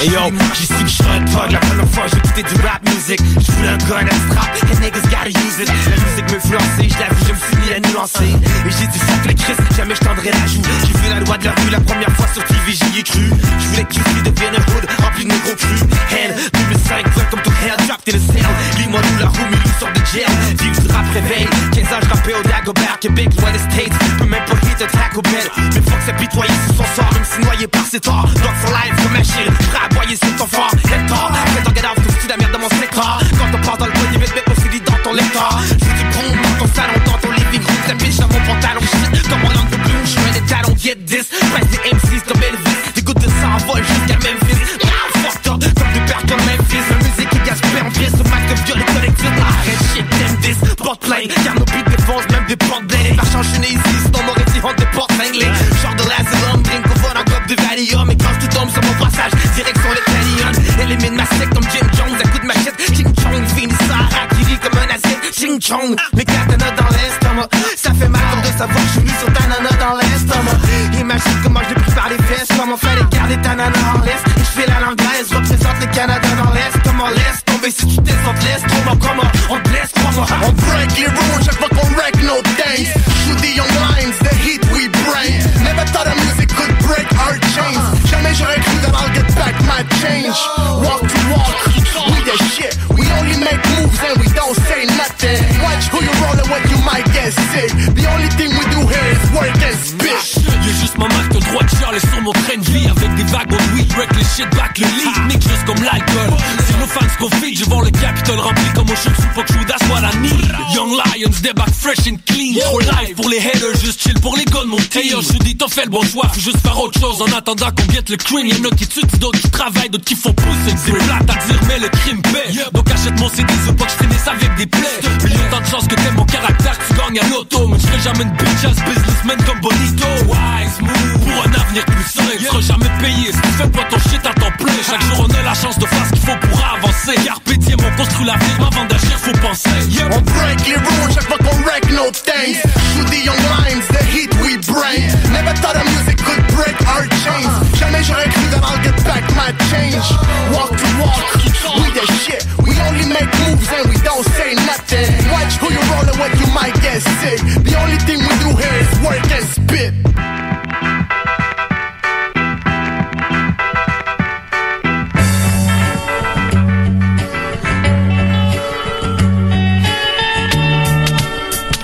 Hey yo, j'ai su que je un thug la première fois écouté du rap music. Je voulais un gun à strap, and niggas gotta use it. La musique me influencé, je l'ai vu, je me suis mis à nuancer. Et j'ai dit fuck les Christ, jamais je tendrai la joue. J'ai vu la loi de la rue la première fois sur TV, j'y ai cru. Je voulais que QC devienne un hood rempli de négros crus. Hell, 2005, welcome to hell, dropped in a cell. Lis-moi nous la roue, mais nous sort de jail. Vive du rap réveil, 15 ans je rappais au Dagobert, Québec, loin des States. Peux même pas hit un taco bell. Mais que c'est pitoyé sous son sort, même si noyé par ses torts. Donc for life comme Achille, prêt à aboyer sur ton fort. Hector, fais ton get out, que fous la merde dans mon secteur. Quand on part dans le coin, il met mettre CD dans ton lecteur. Je du boom dans ton salon, dans ton living room. Ta bitch dans mon pantalon, shit, comme mon langue de bloom. Je mets des talons, get this. Presse des MCs comme Elvis. Des gouttes de sang en vol jusqu'à Memphis. Fucked up, comme des pertes comme Memphis. La musique qui gaspille en pièces, au max de viol et collectif. Arrête shit, damn this. Porte plein, Chong, mes katanas dans l'estomac. Ça fait mal de savoir que je suis sur ta nana dans l'estomac. Imagine comment je l'ai pris par les fesses, comment fallait garder ta nana en. Et je fais la langlaise, représente le Canada dans l'Est. Comment laisse tomber si tu descends, laisse trop comment on te laisse, crois-moi. On break les rules chaque fois qu'on wreck no days. Shoot the young lines, the heat we bring. Never thought our music could break our chains. Jamais j'aurais cru that I'll get back my change. Walk to walk, The only thing we do here is work and spit. Y'a juste ma marque de droit de Charles sur mon train de vie Avec des wagons de weed, wreck les shit back le lead Nick juste comme l'alcool. Si nos fans se confient, je vends le Capitole rempli comme au chute sous fuck shoot, that's what I need. Young Lions débarque fresh and clean. Trop live pour les haters, juste chill pour les de mon team. Hey je dis t'as fait le bon choix, faut juste faire autre chose. En attendant qu'on guette le cream, y'en a qui tuent, d'autres qui travaillent, d'autres qui font pousser. C'est plate à dire mais le crime paie Donc achète mon CD, c'est pas que je finisse avec des plaies. Tant de chance que t'aimes mon caractère, pogne à l'auto Mais je jamais une bitch ass businessman comme Bonito. Wise move. Pour un avenir plus sain seras jamais payé. Si tu fais pas ton shit à temps plein Chaque jour on a la chance de faire ce qu'il faut pour avancer. Carpe diem on construit l'avenir avant d'agir faut penser. Yeah. On break les rules chaque fois qu'on wreck no things. Through the young lines, the heat we bring. Never thought our music could break our chains. Jamais j'aurais cru that I'll get back my change. Walk you get sick The only thing we do here is work and spit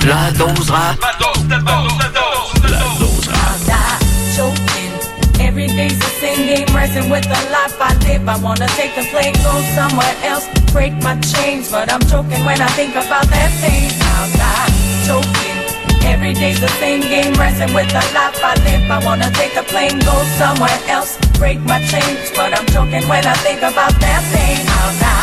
La dose rap. choking. Every day's the same game, wrestling with the life I live. I wanna take the plane, go somewhere else, break my chains, but I'm choking when I think about that pain. I'm not Every day's the same game, wrestling with the life I live. I wanna take the plane, go somewhere else, break my chains, but I'm choking when I think about that pain. Not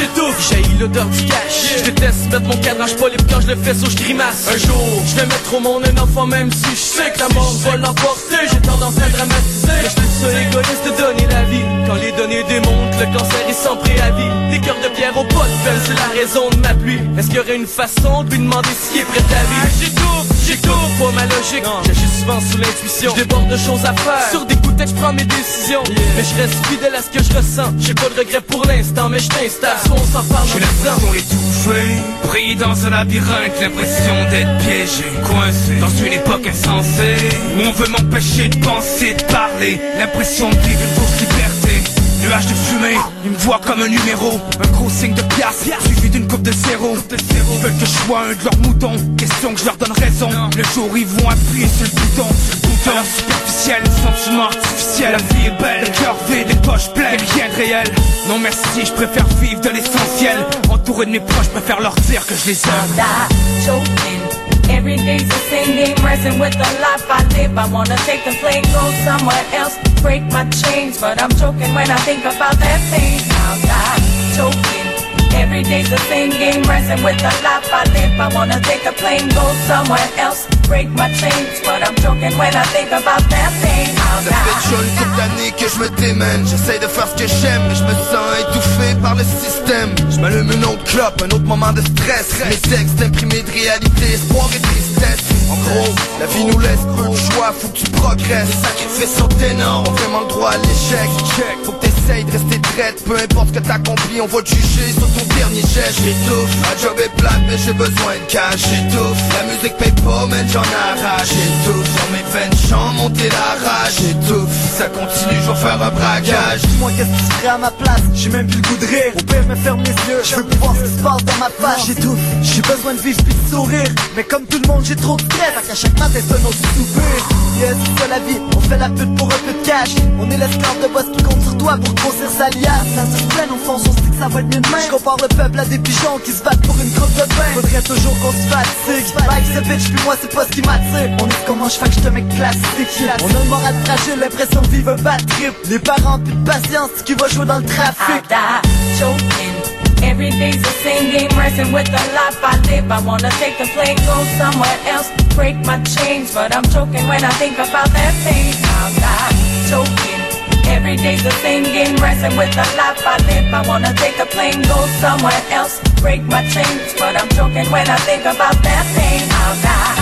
J'étouffe, j'ai l'odeur du cash. Je déteste mettre mon cadrage libre quand je le fais so je grimace. Un jour, je vais mettre au monde un enfant même si je sais que la mort va l'emporter. J'ai tendance à dramatiser. Je suis seul égoïste de donner la vie. Quand les données démontrent le cancer est sans préavis. Des cœurs de pierre au pot de c'est la raison de ma pluie. Est-ce qu'il y aurait une façon de lui demander s'il est prêt à vivre? J'étouffe, j'étouffe, pas ma logique. J'agis souvent sous l'intuition. Je déborde de choses à faire. Sur des coups de je prends mes décisions. Mais je reste fidèle à ce que je ressens. J'ai pas de regret pour l'instant mais je t'installe. Soit on s'en parle J'ai l'impression étouffée, pris dans un labyrinthe, l'impression d'être piégé, coincé dans une époque insensée. Où on veut m'empêcher de penser, de parler, l'impression de vivre fausse liberté. Nuage de fumée, ils me voient comme un numéro, un gros signe de pièce, suivi d'une coupe de zéro. Ils veulent que je sois un de leurs moutons, question que je leur donne raison. Le jour ils vont appuyer sur le bouton, sur le bouton Alors superficiel, sentiment artificiel. La vie est belle, le cœur vide, les poches pleines, rien de réel. Non merci, je préfère vivre de l'essentiel. Entouré de mes proches, je préfère leur dire que je les aime. Every day's the same game, wrestling with the life I live. I wanna take the plane, go somewhere else, break my chains, but I'm choking when I think about that pain. I'm not choking. Every day's the same game, wrestling with the life I live. I wanna take the plane, go somewhere else, break my chains, but I'm choking when I think about that. I'm Ça fait déjà une couple d'années que je me démène. J'essaye de faire ce que j'aime Mais je me sens étouffé par le système. Je m'allume une autre clope, un autre moment de stress. Mes textes imprimés de réalité, espoir et tristesse. En gros, la vie nous laisse peu de choix Faut que tu progresses, les sacrifices sont énormes On vraiment le droit à l'échec. Faut que t'essayes de rester traite Peu importe ce que t'accomplis, on va te juger sur ton dernier geste. J'étouffe, ma job est plate mais j'ai besoin de cash. J'étouffe, la musique paye pas mais j'en arrache J'étouffe, sur veines j'en monter la rage J'étouffe, si ça continue je vais faire un braquage Dis-moi qu'est-ce que tu ferais à ma place? J'ai même plus le goût de rire. Au pire me ferme les yeux Je veux plus voir ce qui se passe dans ma face. J'étouffe, j'ai besoin de vivre puis de sourire. Mais comme tout le monde j'ai trop de stress. Qu'à chaque matin un autre soupir. Yes, c'est ça la vie, on fait la pute pour un peu de cash. On est l'esclave de boss qui compte sur toi pour grossir sa liasse. Ça se on fonce, on se que ça va être mieux demain. Je compare le peuple à des pigeons qui se battent pour une crotte de pain. Faudrait toujours qu'on se fatigue Mike c'est bitch puis moi c'est pas ce qui m'attire. On est comment je fais que je te classique On a le moral fragile, l'impression de vivre un bad trip Les parents plus de patience, qui va jouer dans le trafic. Every day's the same game, wrestling with the life I live. I wanna take the plane, go somewhere else, break my chains, but I'm choking when I think about that pain. I'm not choking. Every day's the same game, wrestling with the life I live. I wanna take the plane, go somewhere else, break my chains, but I'm choking when I think about that pain. I'm not.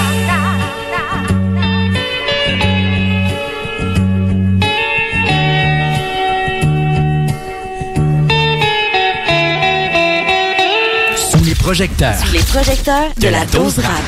Projecteurs. Sous les projecteurs de, la dose rap.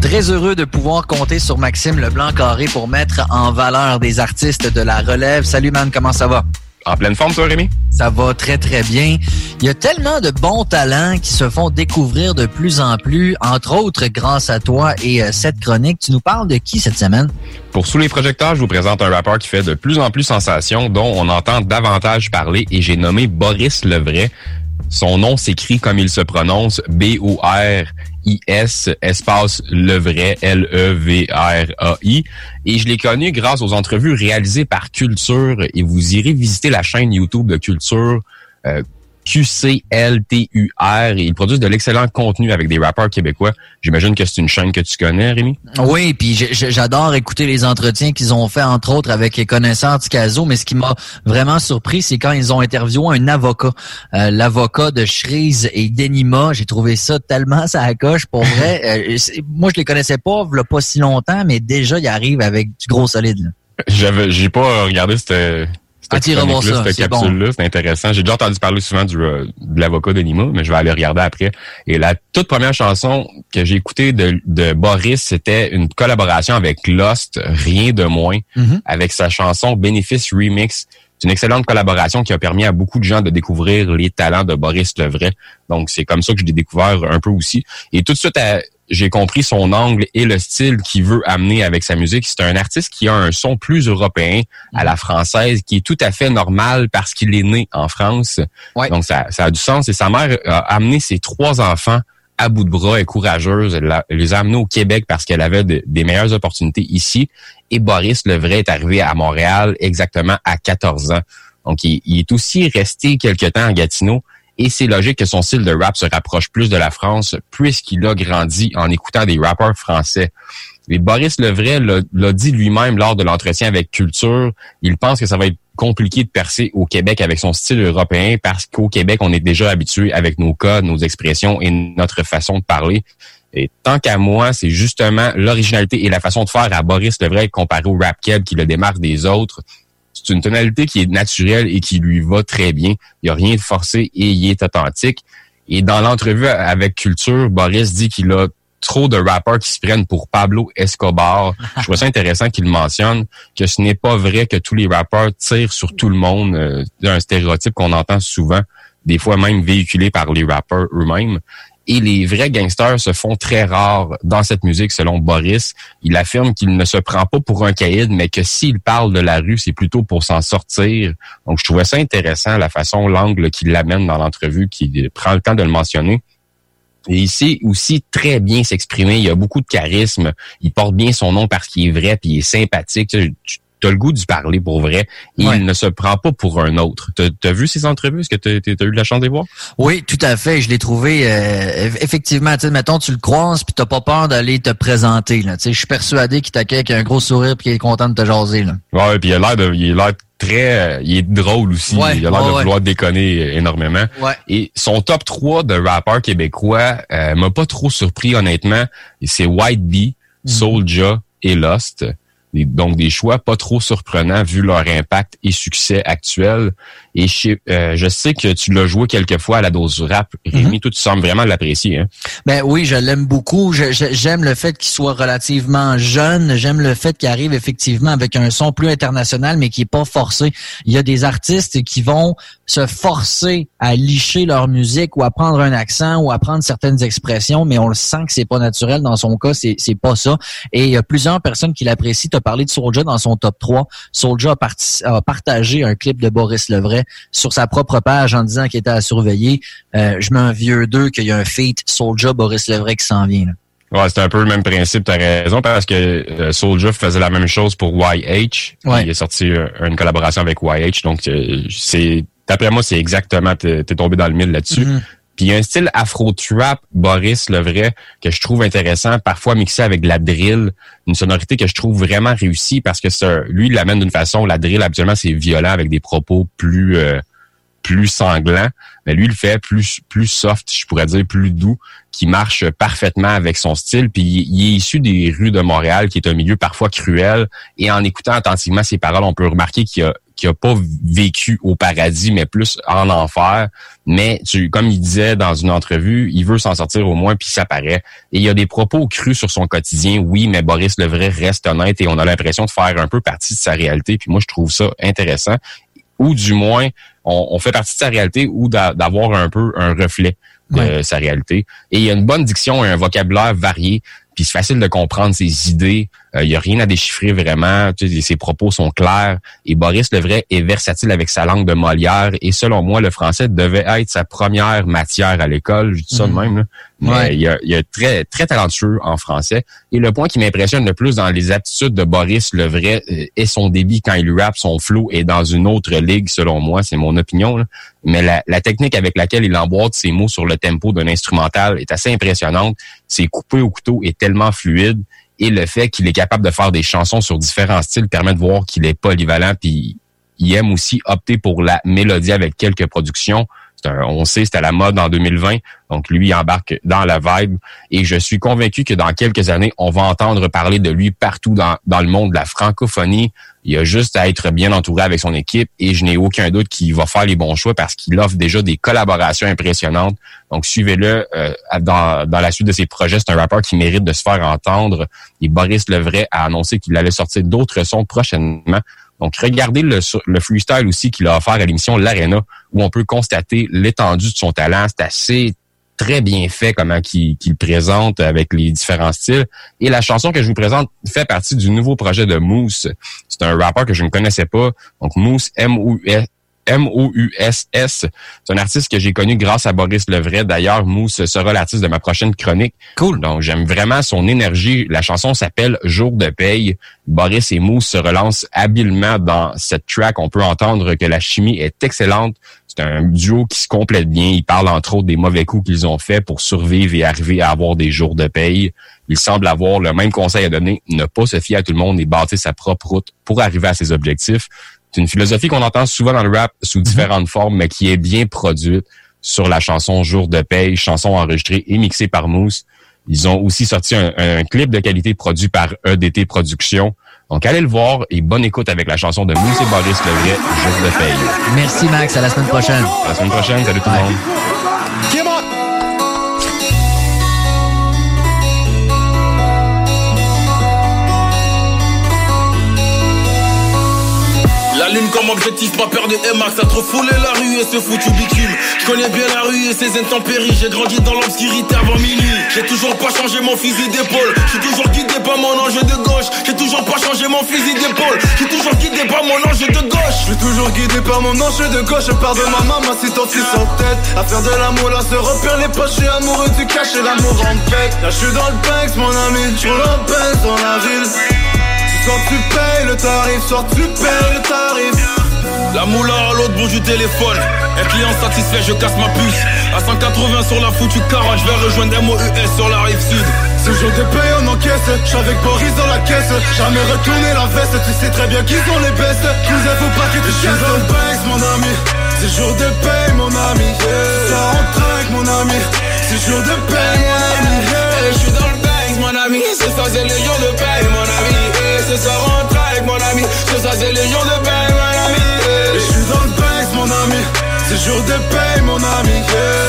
Très heureux de pouvoir compter sur Maxime Leblanc-Carré pour mettre en valeur des artistes de la relève. Salut man, comment ça va? En pleine forme, toi, Rémi? Ça va très, très bien. Il y a tellement de bons talents qui se font découvrir de plus en plus, entre autres grâce à toi et euh, cette chronique. Tu nous parles de qui cette semaine? Pour Sous les projecteurs, je vous présente un rappeur qui fait de plus en plus sensation, dont on entend davantage parler, et j'ai nommé Boris Levray. Son nom s'écrit comme il se prononce, B-O-R-I-S, espace Levray, L-E-V-R-A-I. Et je l'ai connu grâce aux entrevues réalisées par Culture, et vous irez visiter la chaîne YouTube de Culture. Euh, QCLTUR et ils produisent de l'excellent contenu avec des rappeurs québécois. J'imagine que c'est une chaîne que tu connais, Rémi? Oui, puis j'adore écouter les entretiens qu'ils ont fait, entre autres, avec les connaisseurs Ticazo, mais ce qui m'a vraiment surpris, c'est quand ils ont interviewé un avocat, euh, l'avocat de Shreeze et Denima. J'ai trouvé ça tellement ça coche, pour vrai. Euh, moi, je les connaissais pas, il pas si longtemps, mais déjà, ils arrivent avec du gros solide. J'avais, j'ai pas regardé cette, cette, Ah, ça, cette bon. capsule-là. C'est intéressant. J'ai déjà entendu parler souvent du, euh, de l'avocat de Nima, mais je vais aller regarder après. Et la toute première chanson que j'ai écoutée de, de Boris, c'était une collaboration avec Lost, rien de moins, Mhm. avec sa chanson Bénéfice Remix. C'est une excellente collaboration qui a permis à beaucoup de gens de découvrir les talents de Boris Levray. Donc, c'est comme ça que je l'ai découvert un peu aussi. Et tout de suite, à- j'ai compris son angle et le style qu'il veut amener avec sa musique. C'est un artiste qui a un son plus européen à la française, qui est tout à fait normal parce qu'il est né en France. Donc, ça, ça a du sens. Et sa mère a amené ses trois enfants à bout de bras et courageuse. Elle, les a amenés au Québec parce qu'elle avait de- des meilleures opportunités ici. Et Boris Levray est arrivé à Montréal exactement à 14 ans. Donc, il, il est aussi resté quelque temps à Gatineau. Et c'est logique que son style de rap se rapproche plus de la France puisqu'il a grandi en écoutant des rappeurs français. Et Boris Levray l'a dit lui-même lors de l'entretien avec Culture. Il pense que ça va être compliqué de percer au Québec avec son style européen parce qu'au Québec, on est déjà habitué avec nos codes, nos expressions et notre façon de parler. Et tant qu'à moi, c'est justement l'originalité et la façon de faire à Boris Levray comparé au rap keb qui le démarque des autres. C'est une tonalité qui est naturelle et qui lui va très bien. Il n'y a rien de forcé et il est authentique. Et dans l'entrevue avec Culture, Boris dit qu'il a trop de rappeurs qui se prennent pour Pablo Escobar. Je trouve ça intéressant qu'il mentionne que ce n'est pas vrai que tous les rappeurs tirent sur tout le monde. Euh, C'est un stéréotype qu'on entend souvent, des fois même véhiculé par les rappeurs eux-mêmes. Et les vrais gangsters se font très rares dans cette musique, selon Boris. Il affirme qu'il ne se prend pas pour un caïd, mais que s'il parle de la rue, c'est plutôt pour s'en sortir. Donc, je trouvais ça intéressant, la façon, l'angle qu'il l'amène dans l'entrevue, qui prend le temps de le mentionner. Et il sait aussi très bien s'exprimer. Il a beaucoup de charisme. Il porte bien son nom parce qu'il est vrai puis il est sympathique. As le goût d'y parler pour vrai. Ouais. il ne se prend pas pour un autre. T'as as vu ces entrevues? Est-ce que t'as as eu de la chance de les voir? Oui, tout à fait. Je l'ai trouvé euh, eff- effectivement. Tu mettons, tu le croises puis t'as pas peur d'aller te présenter. Je suis persuadé qu'il t'accueille avec un gros sourire puis qu'il est content de te jaser. Là. Ouais, puis il a l'air de, il a l'air très, euh, il est drôle aussi. Ouais, il a l'air ouais, de vouloir déconner énormément. Ouais. Et son top 3 de rappeurs québécois euh, m'a pas trop surpris honnêtement. C'est White Bee, Mhm. Soulja et Lost. Donc des choix pas trop surprenants vu leur impact et succès actuel. Et je, sais- euh, je sais que tu l'as joué quelques fois à la dose rap. Rémi, toi tu sembles vraiment l'apprécier. Hein? Ben oui, je l'aime beaucoup. J'aime le fait qu'il soit relativement jeune. J'aime le fait qu'il arrive effectivement avec un son plus international, mais qui est pas forcé. Il y a des artistes qui vont se forcer à licher leur musique ou à prendre un accent ou à prendre certaines expressions, mais on le sent que c'est pas naturel. Dans son cas, c'est pas ça. Et il y a plusieurs personnes qui l'apprécient. Tu as parlé de Soulja dans son top 3. Soulja a, a partagé un clip de Boris Levray sur sa propre page en disant qu'il était à surveiller. Euh, je mets un vieux d'eux qu'il y a un feat Soulja Boris Levray qui s'en vient. là. Ouais, c'est un peu le même principe, t'as raison, parce que euh, Soulja faisait la même chose pour YH. Ouais. Il a sorti euh, une collaboration avec YH, donc euh, c'est d'après moi, c'est exactement, t'es tombé dans le mille là-dessus. Mhm. Puis il y a un style afro-trap, Boris, le vrai, que je trouve intéressant, parfois mixé avec de la drill, une sonorité que je trouve vraiment réussie parce que ça, lui, il l'amène d'une façon, la drill, habituellement, c'est violent avec des propos plus euh, plus sanglants, mais lui, il le fait plus plus soft, je pourrais dire, plus doux, qui marche parfaitement avec son style. Puis il, est issu des rues de Montréal, qui est un milieu parfois cruel, et en écoutant attentivement ses paroles, on peut remarquer qu'il a qui a pas vécu au paradis, mais plus en enfer. Mais tu, comme il disait dans une entrevue, il veut s'en sortir au moins, puis ça paraît. Et il y a des propos crus sur son quotidien, oui, mais Boris Levray reste honnête et on a l'impression de faire un peu partie de sa réalité. Puis moi, je trouve ça intéressant. Ou du moins, on, on fait partie de sa réalité ou d'a- d'avoir un peu un reflet de sa réalité. Et il y a une bonne diction et un vocabulaire varié. Puis c'est facile de comprendre ses idées. Euh, Il y a rien à déchiffrer vraiment. Tu sais, ses propos sont clairs. Et Boris Levray est versatile avec sa langue de Molière. Et selon moi, le français devait être sa première matière à l'école. Je dis ça de Mhm. même. Là. Mais Ouais. il, a- il est très, très talentueux en français. Et le point qui m'impressionne le plus dans les aptitudes de Boris Levray euh, est son débit quand il rappe. Son flow est dans une autre ligue, selon moi. C'est mon opinion. là. Mais la, la technique avec laquelle il emboîte ses mots sur le tempo d'un instrumental est assez impressionnante. C'est coupé au couteau est tellement fluide. Et le fait qu'il est capable de faire des chansons sur différents styles permet de voir qu'il est polyvalent. Puis il aime aussi opter pour la mélodie avec quelques productions. On sait, c'était à la mode en 2020. Donc, lui, il embarque dans la vibe. Et je suis convaincu que dans quelques années, on va entendre parler de lui partout dans, le monde de la francophonie. Il a juste à être bien entouré avec son équipe et je n'ai aucun doute qu'il va faire les bons choix parce qu'il offre déjà des collaborations impressionnantes. Donc, suivez-le euh, dans, dans la suite de ses projets. C'est un rappeur qui mérite de se faire entendre. Et Boris Levray a annoncé qu'il allait sortir d'autres sons prochainement. Donc, regardez le, le freestyle aussi qu'il a offert à l'émission L'Arena, où on peut constater l'étendue de son talent. C'est assez très bien fait comment qu'il présente avec les différents styles. Et la chanson que je vous présente fait partie du nouveau projet de Moose. C'est un rappeur que je ne connaissais pas. Donc, Moose, M-O-U-S. M-O-U-S-S. C'est un artiste que j'ai connu grâce à Boris Levray. D'ailleurs, Mousse sera l'artiste de ma prochaine chronique. Cool. Donc, j'aime vraiment son énergie. La chanson s'appelle Jour de paye. Boris et Mousse se relancent habilement dans cette track. On peut entendre que la chimie est excellente. C'est un duo qui se complète bien. Ils parlent entre autres des mauvais coups qu'ils ont faits pour survivre et arriver à avoir des jours de paye. Ils semblent avoir le même conseil à donner, ne pas se fier à tout le monde et bâtir sa propre route pour arriver à ses objectifs. C'est une philosophie qu'on entend souvent dans le rap sous différentes formes, mais qui est bien produite sur la chanson Jour de paye, chanson enregistrée et mixée par Mousse. Ils ont aussi sorti un, un clip de qualité produit par EDT Productions. Donc allez le voir et bonne écoute avec la chanson de Mousse et Boris Levray, Jour de paye. Merci Max, à la semaine prochaine. À la semaine prochaine, salut tout le monde. Comme objectif, pas peur de MX A trop foulé la rue et ce foutu bitume Je connais bien la rue et ses intempéries. J'ai grandi dans l'obscurité avant minuit. J'ai toujours pas changé mon fusil d'épaule. Suis toujours guidé par mon ange de gauche. J'ai toujours pas changé mon fusil d'épaule. Suis toujours guidé par mon ange de gauche. Suis toujours guidé par mon ange de gauche. Je pars de ma maman, c'est ton fils en tête. À faire de l'amour, là se repère les poches. Je amoureux du cash l'amour en paix. Là je suis dans le mon ami. Je baisse dans la ville Soir tu payes le tarif, soir tu payes le tarif. La moula à l'autre bout du téléphone. Un client satisfait, je casse ma puce. À 180 sur la foutue carotte Je vais rejoindre MOUS sur la rive sud. Ce jour de paye on encaisse. Je suis avec Boris dans la caisse. Jamais retourner la veste. Tu sais très bien qu'ils sont les bestes. Nous faut pas que tu Je suis dans le Banks mon ami. C'est jour de paye mon ami. Ça rentre mon ami. C'est jour de paye mon ami. Je suis dans le banks mon ami. C'est ça c'est les jours de paye mon ami Eh, C'est ça rentre avec mon ami C'est ça c'est les jours de paye mon ami Eh, Je suis dans le Banks mon ami C'est jour de paye mon ami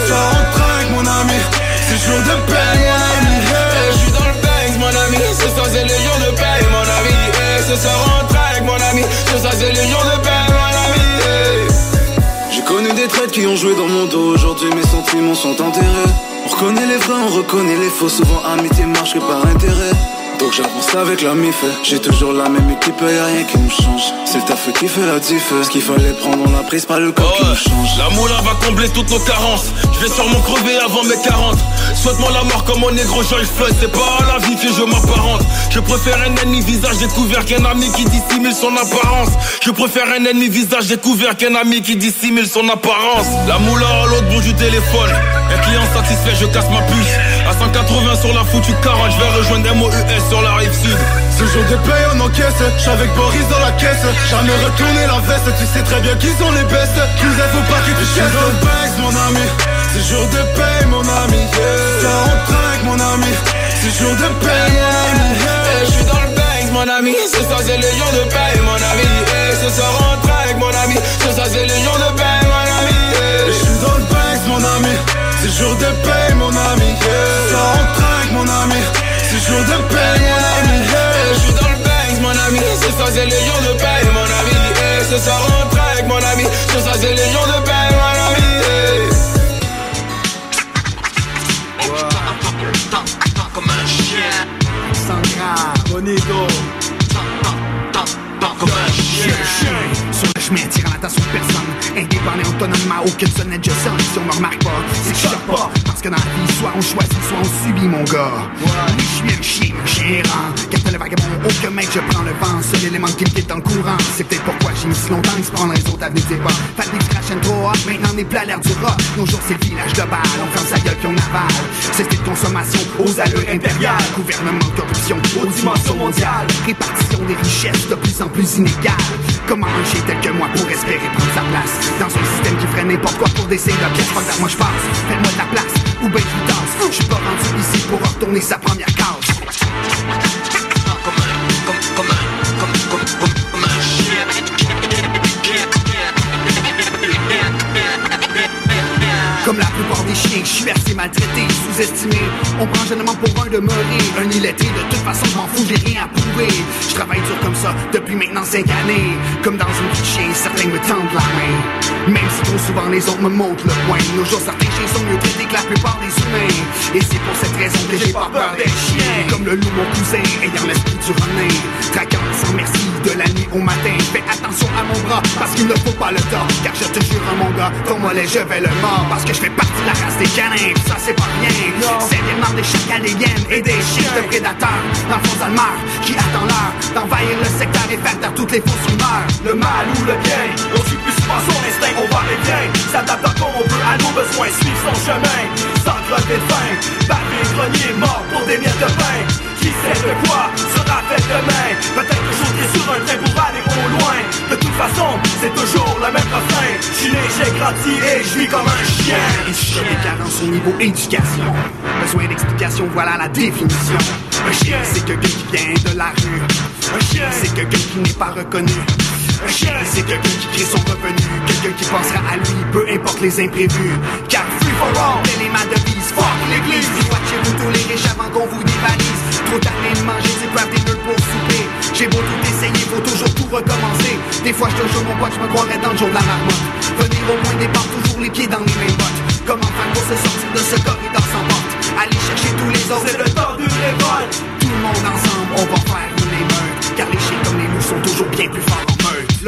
Ça rentre avec mon ami C'est jour de paye mon ami Eh, Je suis dans le banks mon ami C'est ça c'est les jours de paye mon ami Eh, C'est ça rentre avec mon ami C'est ça c'est les jours de paye mon ami Eh. J'ai connu des traites qui ont joué dans mon dos Aujourd'hui mes sentiments sont enterrés On reconnaît les vrais, on reconnaît les faux Souvent amitié marche que par intérêt donc j'avance avec la mif. J'ai toujours la même équipe, y'a rien qui nous change. C'est le taf qui fait la diff. Ce qu'il fallait prendre on l'a prise, pas le corps qui nous change. La moula va combler toutes nos carences. Je vais sûrement crever avant mes 40 Souhaite-moi la mort comme mon négro Joy Floyd C'est pas à la vie que je m'apparente. Je préfère un ennemi visage découvert qu'un ami qui dissimule son apparence. Je préfère un ennemi visage découvert qu'un ami qui dissimule son apparence. La moula à l'autre bout du téléphone Un client satisfait je casse ma puce. À 180 sur la foutue carotte Je vais rejoindre MOUS sur la rive sud. Ce jour de paye on encaisse. J'suis avec Boris dans la caisse. Jamais retourner la veste Tu sais très bien qu'ils sont les bestes Nous faut pas que tu Je suis dans le Banks mon ami. C'est jour de paye mon ami. Ça rentre avec mon ami. C'est jour de paye. Mon ami Eh, Je suis dans le mon ami. C'est ça c'est les jours de paye mon ami. Eh, C'est ça rentre avec mon ami. C'est ça c'est les jours de C'est jour de paye mon ami yeah. Ça en trinque mon ami C'est jour de paye mon ami yeah. Je suis dans le bangs mon ami Ce soir c'est le jour de paye mon ami yeah. Ce soir on trinque mon ami Ce soir c'est le jour de paye mon ami Comme un chien Bonito Comme un chien je m'attire à l'attention de personne. Indépendant, autonomement, aucune sonnette, je sens. Si on me remarque pas, c'est que je pas. Parce que dans la vie, soit on choisit, soit on subit, mon gars. Oui, je suis un chien, errant. Captain le vagabond, aucun mec, je prends le vent. Seul élément qui me quitte dans le courant. C'est peut-être pourquoi j'ai mis si longtemps que se prendre les autres avenues des pas. Des crachent trop hot, maintenant on est plein l'air du rock. Nos jours, c'est le village de balle. On ferme sa gueule puis on avale. C'est de consommation aux allures impériales. Gouvernement, corruption, aux dimensions mondiales. Répartition des richesses de plus en plus inégales. Comment un tel que moi pour espérer prendre sa place. Dans un système qui ferait n'importe quoi pour des signes de pièces que moi je passe, fais-moi de la place Ou ben je danse. Je suis pas rendu ici pour retourner sa première case. Comme la plupart des chiens, je suis assez maltraité, sous-estimé. On prend généralement pour un de meurer, un illettré. De toute façon, je m'en fous, j'ai rien à prouver. Je travaille dur comme ça depuis maintenant 5 années. Comme dans une vie certains me tendent la main. Même si trop souvent les autres me montrent le poing. Nos jours, certains chiens sont mieux traités que la plupart des humains. Et c'est pour cette raison que j'ai pas peur des chiens. Comme le loup, mon cousin, ayant l'esprit du renin. Traquant sans merci de la nuit au matin. Fais attention à mon bras, parce qu'il ne faut pas le tort. Car je te jure, mon gars, ton mollet, je vais le mort. Parce que je fais partie de la race des canins, pis ça c'est pas rien. C'est les morts des chacals, des hyènes et des chiens de prédateurs. D'enfants Almar qui attend l'heure d'envahir le secteur et faire taire toutes les fausses rumeurs? Le mal ou le bien, on suit plus souvent son instinct, on va et vient. S'adapte comme on peut à nos besoins, suivre son chemin. Sans crever de faim, baver, grenier, mort pour des miettes de pain. Qui sait sera fait demain. Peut-être que j'aurai sur un train pour aller au loin. De toute façon, c'est toujours le même refrain. Je suis j'ai grandi et je vis comme un chien. Et des carences au niveau éducation Besoin d'explication, voilà la définition. Un chien, c'est quelqu'un qui vient de la rue. Un chien, c'est quelqu'un qui n'est pas reconnu. Un chien, c'est quelqu'un qui crée son revenu. Quelqu'un qui pensera à lui, peu importe les imprévus. Car for all, tel est ma devise. Fuck l'église, watchez-vous tous les riches avant qu'on vous dévalise Trop tanné de manger du craft dinner pour souper. J'ai beau tout essayer, faut toujours tout recommencer. Des fois je te jure mon pote, je me croirais dans le jour de la marmotte. Venir au point départ, toujours les pieds dans les mêmes bottes. Comment faire pour se sortir de ce corridor sans porte. Aller chercher tous les autres, c'est le temps d'une révolte. Tout le monde ensemble, on va faire une émeute. Car les chiens comme les loups sont toujours bien plus forts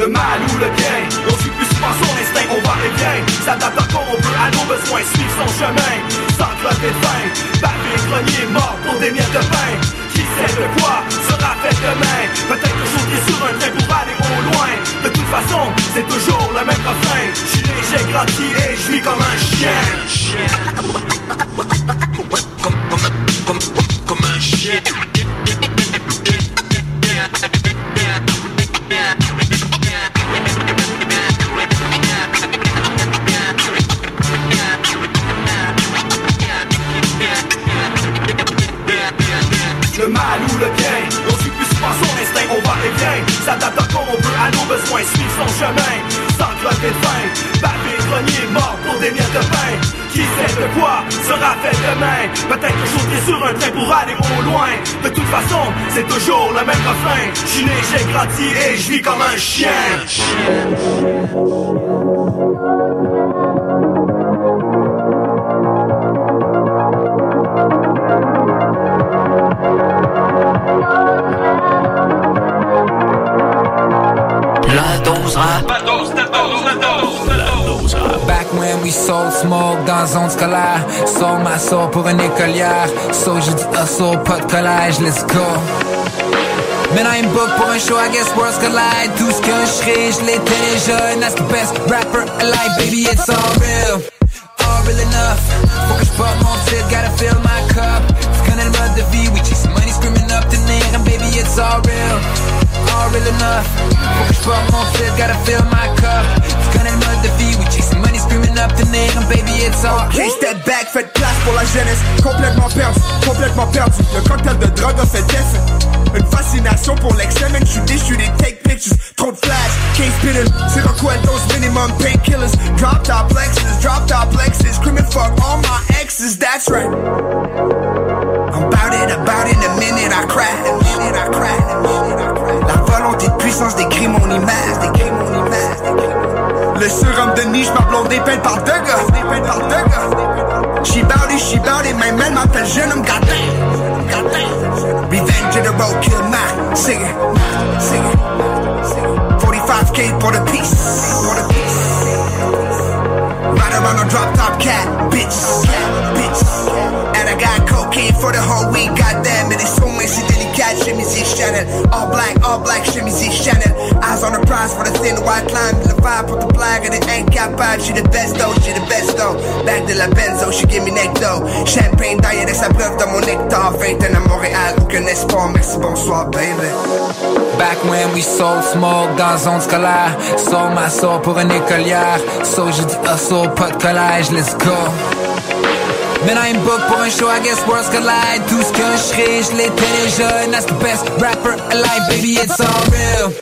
Le mal ou le bien, on suit plus souvent son instinct, on va et vient. S'adapte comme on peut à nos besoins, suivre son chemin. Sans crever de faim, baver, grenier, mort pour des miettes de pain. Qui sait de quoi sera fait demain? Peut-être j'aurai sur un train pour aller au loin. De toute façon, c'est toujours le même refrain. J'suis j'ai grandi et je comme un chien pour aller au loin. De toute façon, c'est toujours le même refrain. J'suis né, j'ai grandi et je vis comme un chien. La sold smoke dans zone scolaire. Sold ma soul pour une écolière. So j'ai dit ah, hustle, pas de collège, let's go. Man, I'm booked pour un show, I guess worlds collide. Tout ce que je serai, je l'étais déjà. And that's the best rapper alive, baby, it's all real. All real enough. Faut que je porte mon titre, gotta fill my cup. Connais le mode de vie, we chase money, screaming up the name And baby, it's all real. All real enough. Faut que je porte mon titre, gotta fill my cup. Connais le mode de vie, we chase screaming up the name baby, it's all Ok, step back, faites place pour la jeunesse. Complètement perdu, complètement perdu. Le cocktail de drogue a fait effet Une fascination pour l'excès, man, j'suis déçu des take pictures. Trop de flash, can't spit it C'est those minimum painkillers. Drop top Lexus, drop top Lexus. Screaming fuck all my exes, that's right surhomme de niche, ma blonde est peine par deux gars. She bout it, she bout it, my man m'appelle jeune homme, goddamn, goddamn. Revenge of the road, roadkill man, sing it, sing it. 45k for the piece, for the piece. Ride around a drop top cat, bitch, cat, bitch. And I got cocaine for the whole week, goddamn. It is so much, c'est délicat, chemise et Chanel. All black, all black, chemise et Chanel. Eyes on the prize for the thin white line. Le vibe pour the blague, elle est incapable. She the best though, she the best though. Back de la benzo, she give me neck though. Champagne diet et sa preuve dans mon nectar. Vingtaine à Montréal, aucun espoir. Merci, bonsoir, baby. Back when we sold smoke dans zone scolaire Sold ma soul pour une écolière So j'ai dit hustle, pas de collège, let's go Man, I'm booked pour un show, I guess worlds collide Tout ce que je serai, je l'étais déjà And that's the best rapper alive, baby, it's All real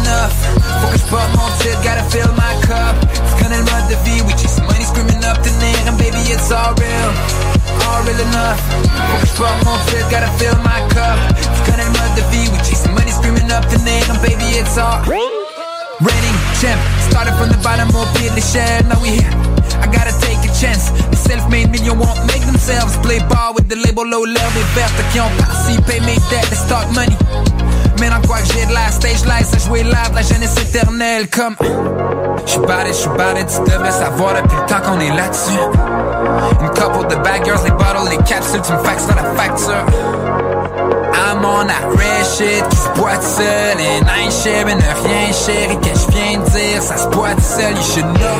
enough. Faut que je porte mon titre, gotta fill my cup. Tu connais le mode de vie, we chase money screaming up the name. And baby, it's all real All real enough. Faut que je porte mon titre, gotta fill my cup. Tu connais le mode de vie, we chase money screaming up the name. And baby, it's all Reigning. Champ, started from the bottom, au pied de l'échelle Now we here, I gotta take a chance. Les self-made millions won't make themselves Play ball with the label low level Des vertes qui ont participé, mes dettes, les stock money Mais en quoi que j'ai de la stage life, ça jouer live, la jeunesse éternelle comme J'suis bad j'suis bad tu devrais savoir depuis le temps qu'on est là-dessus. Une couple de bad girls, les bottles, les capsules, tu me faxes dans la facture On that red shit qui se boite seul. And I ain't sharing de rien chérie que je viens de dire? Ça se boite seul, you should know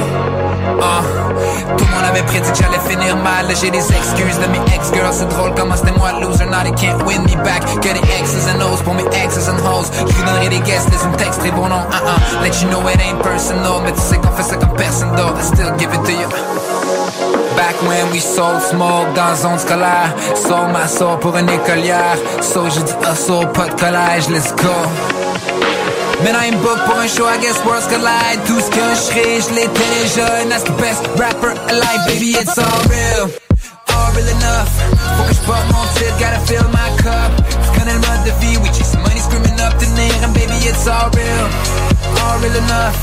Tout le monde avait prédit que j'allais finir mal. J'ai des excuses de mes ex-girls C'est drôle comment c'était moi loser Now they can't win me back. Que des X's and O's pour mes exes and hoes Je vous donnerai des guests, les me texte très bon uh -uh. Let you know it ain't personal Mais tu sais qu'on fait ça comme personne d'autre. I still give it to you Back when we sold smoke dans zone scolaire. Sold ma soul pour une écolière. So j'ai dit hustle, pas de collège, let's go. Man, I'm booked pour un show, I guess worlds collide. Tout ce que je serai, je l'étais déjà. That's the best rapper alive, baby, it's all real. All real enough. Faut que mon titre, gotta fill my cup. Tu connais le mode de vie, we chase money screaming up the name And baby, it's all real All real enough.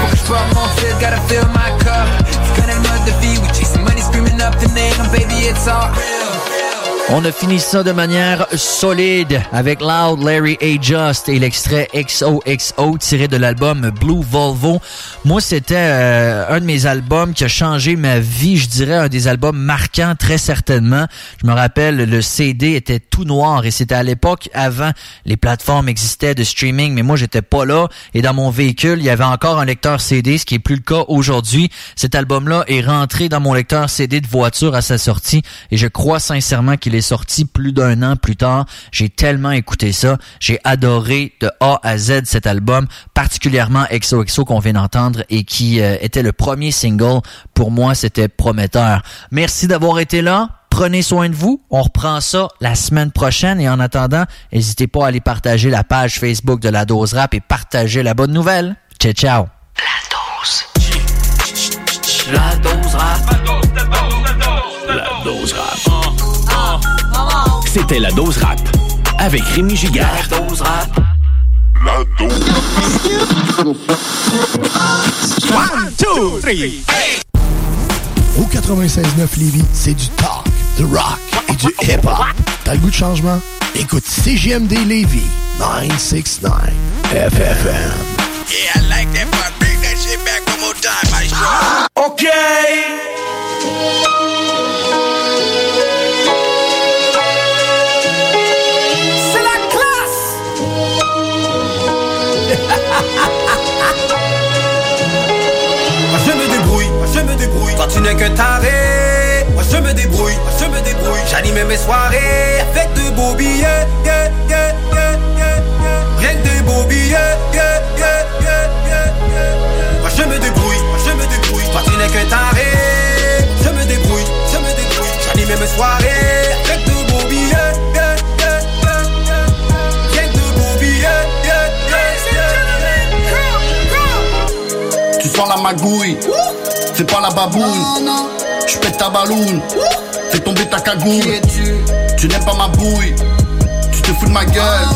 Faut que je porte mon titre, gotta fill my cup. Tu connais le mode de vie, we chase money screaming up the name And baby, it's all real On a fini ça de manière solide avec Loud Larry A. Just et l'extrait XOXO tiré de l'album Blue Volvo. Moi, c'était euh, un de mes albums qui a changé ma vie. Je dirais un des albums marquants très certainement. Je me rappelle, le CD était tout noir et c'était à l'époque avant les plateformes existaient de streaming, mais moi, j'étais pas là. Et dans mon véhicule, il y avait encore un lecteur CD, ce qui est plus le cas aujourd'hui. Cet album-là est rentré dans mon lecteur CD de voiture à sa sortie et je crois sincèrement qu'il est sorti plus d'un an plus tard. J'ai tellement écouté ça. J'ai adoré de A à Z cet album, particulièrement XOXO qu'on vient d'entendre et qui euh, était le premier single. Pour moi, c'était prometteur. Merci d'avoir été là. Prenez soin de vous. On reprend ça la semaine prochaine et en attendant, n'hésitez pas à aller partager la page Facebook de la dose rap et partager la bonne nouvelle. Ciao, ciao. La dose rap. La dose rap. C'était la dose rap avec Rémi Gigard. La dose rap. La One, two, three. Au 96.9 Lévis, c'est du talk, du rock et du hip-hop. T'as le goût de changement? Écoute CGMD Lévis, 969 FFM. Yeah, I like that part. Bring that shit back one more time, maestro. Okay. Quand tu n'es qu'un taré. Moi je me débrouille, moi je me débrouille. J'anime mes soirées avec de beaux billets yeah, yeah, yeah. Rien que des beaux billets. Moi je me débrouille, moi je me débrouille. Toi tu n'es qu'un taré. Je me débrouille, je me débrouille. J'anime mes soirées avec de beaux billets. Tu sens la magouille, c'est pas la babouille. Je pète ta balloune, fais tomber ta cagoule. Tu n'aimes pas ma bouille, tu te fous de ma gueule.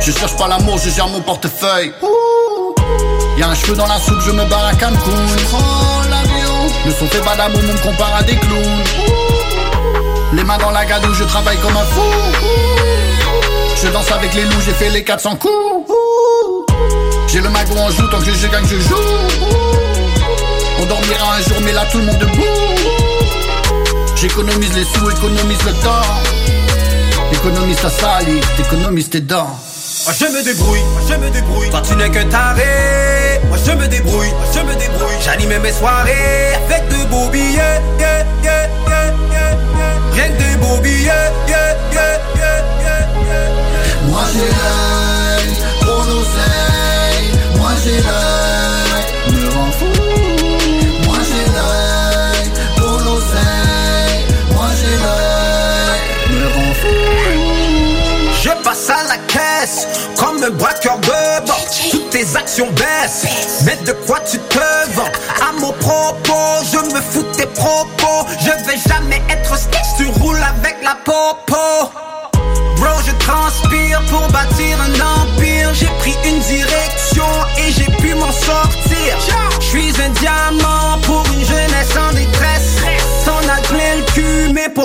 Je cherche pas l'amour, je gère mon portefeuille. Y'a un cheveu dans la soupe, je me barre à Cancun. Le son fait pas d'amour, on me compare à des clowns. Les mains dans la gadoue, je travaille comme un fou. Je danse avec les loups, j'ai fait les 400 coups. J'ai le magot en joue, tant que je gagne, je joue. On dormira un jour, mais là tout le monde debout. J'économise les sous, économise le temps. Économise ta salive, t'économises tes dents. Moi je me débrouille, moi je me débrouille. Toi tu n'es qu'un taré. Moi je me débrouille, moi je me débrouille. J'anime mes soirées avec de beaux billets. Yeah, yeah, yeah, Baissent, mais de quoi tu te vends? À mon propos, je me fous de tes propos. Je vais jamais être stick, tu roules avec la popo. Bro, je transpire pour bâtir un empire. J'ai pris une direction et j'ai pu m'en sortir. Je suis un diamant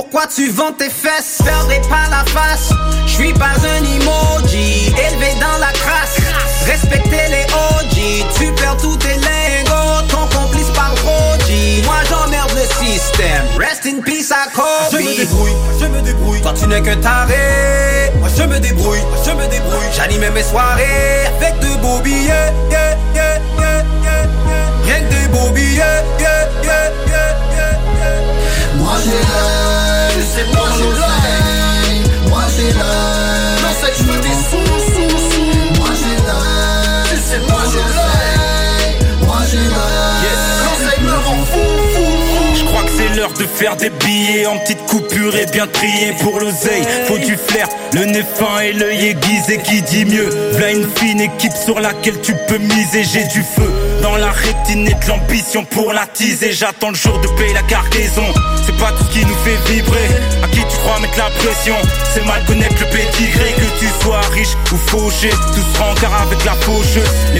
pourquoi tu vends tes fesses? Perdez pas la face, je suis pas un emoji. Élevé dans la crasse, respectez les OG. Tu perds tous tes lingots, ton complice par Roji. Moi j'emmerde le système, rest in peace à Kobe. Je me débrouille, je me débrouille. Toi tu n'es qu'un taré, moi je me débrouille, moi je me débrouille. J'anime mes soirées avec de beaux billets. Yeah, yeah, yeah, yeah, yeah. Rien que des beaux billets. Yeah, yeah, Moi j'ai Moi j'ai je veux des sous, sous, sous. Moi j'ai c'est Moi me rend fou, fou, fou. Je crois que c'est l'heure de faire des billets en petites coupures et bien trier pour l'oseille. Faut du flair, le nez fin et l'œil aiguisé. Qui dit mieux? V'là une fine équipe sur laquelle tu peux miser. J'ai du feu dans la rétine et de l'ambition pour l'attiser. J'attends le jour de payer la cargaison. C'est pas tout ce qui nous fait vibrer. À qui tu crois mettre la pression? C'est mal connaître le pédigré. Que tu sois riche ou fauché, tout en quart avec la faucheuse.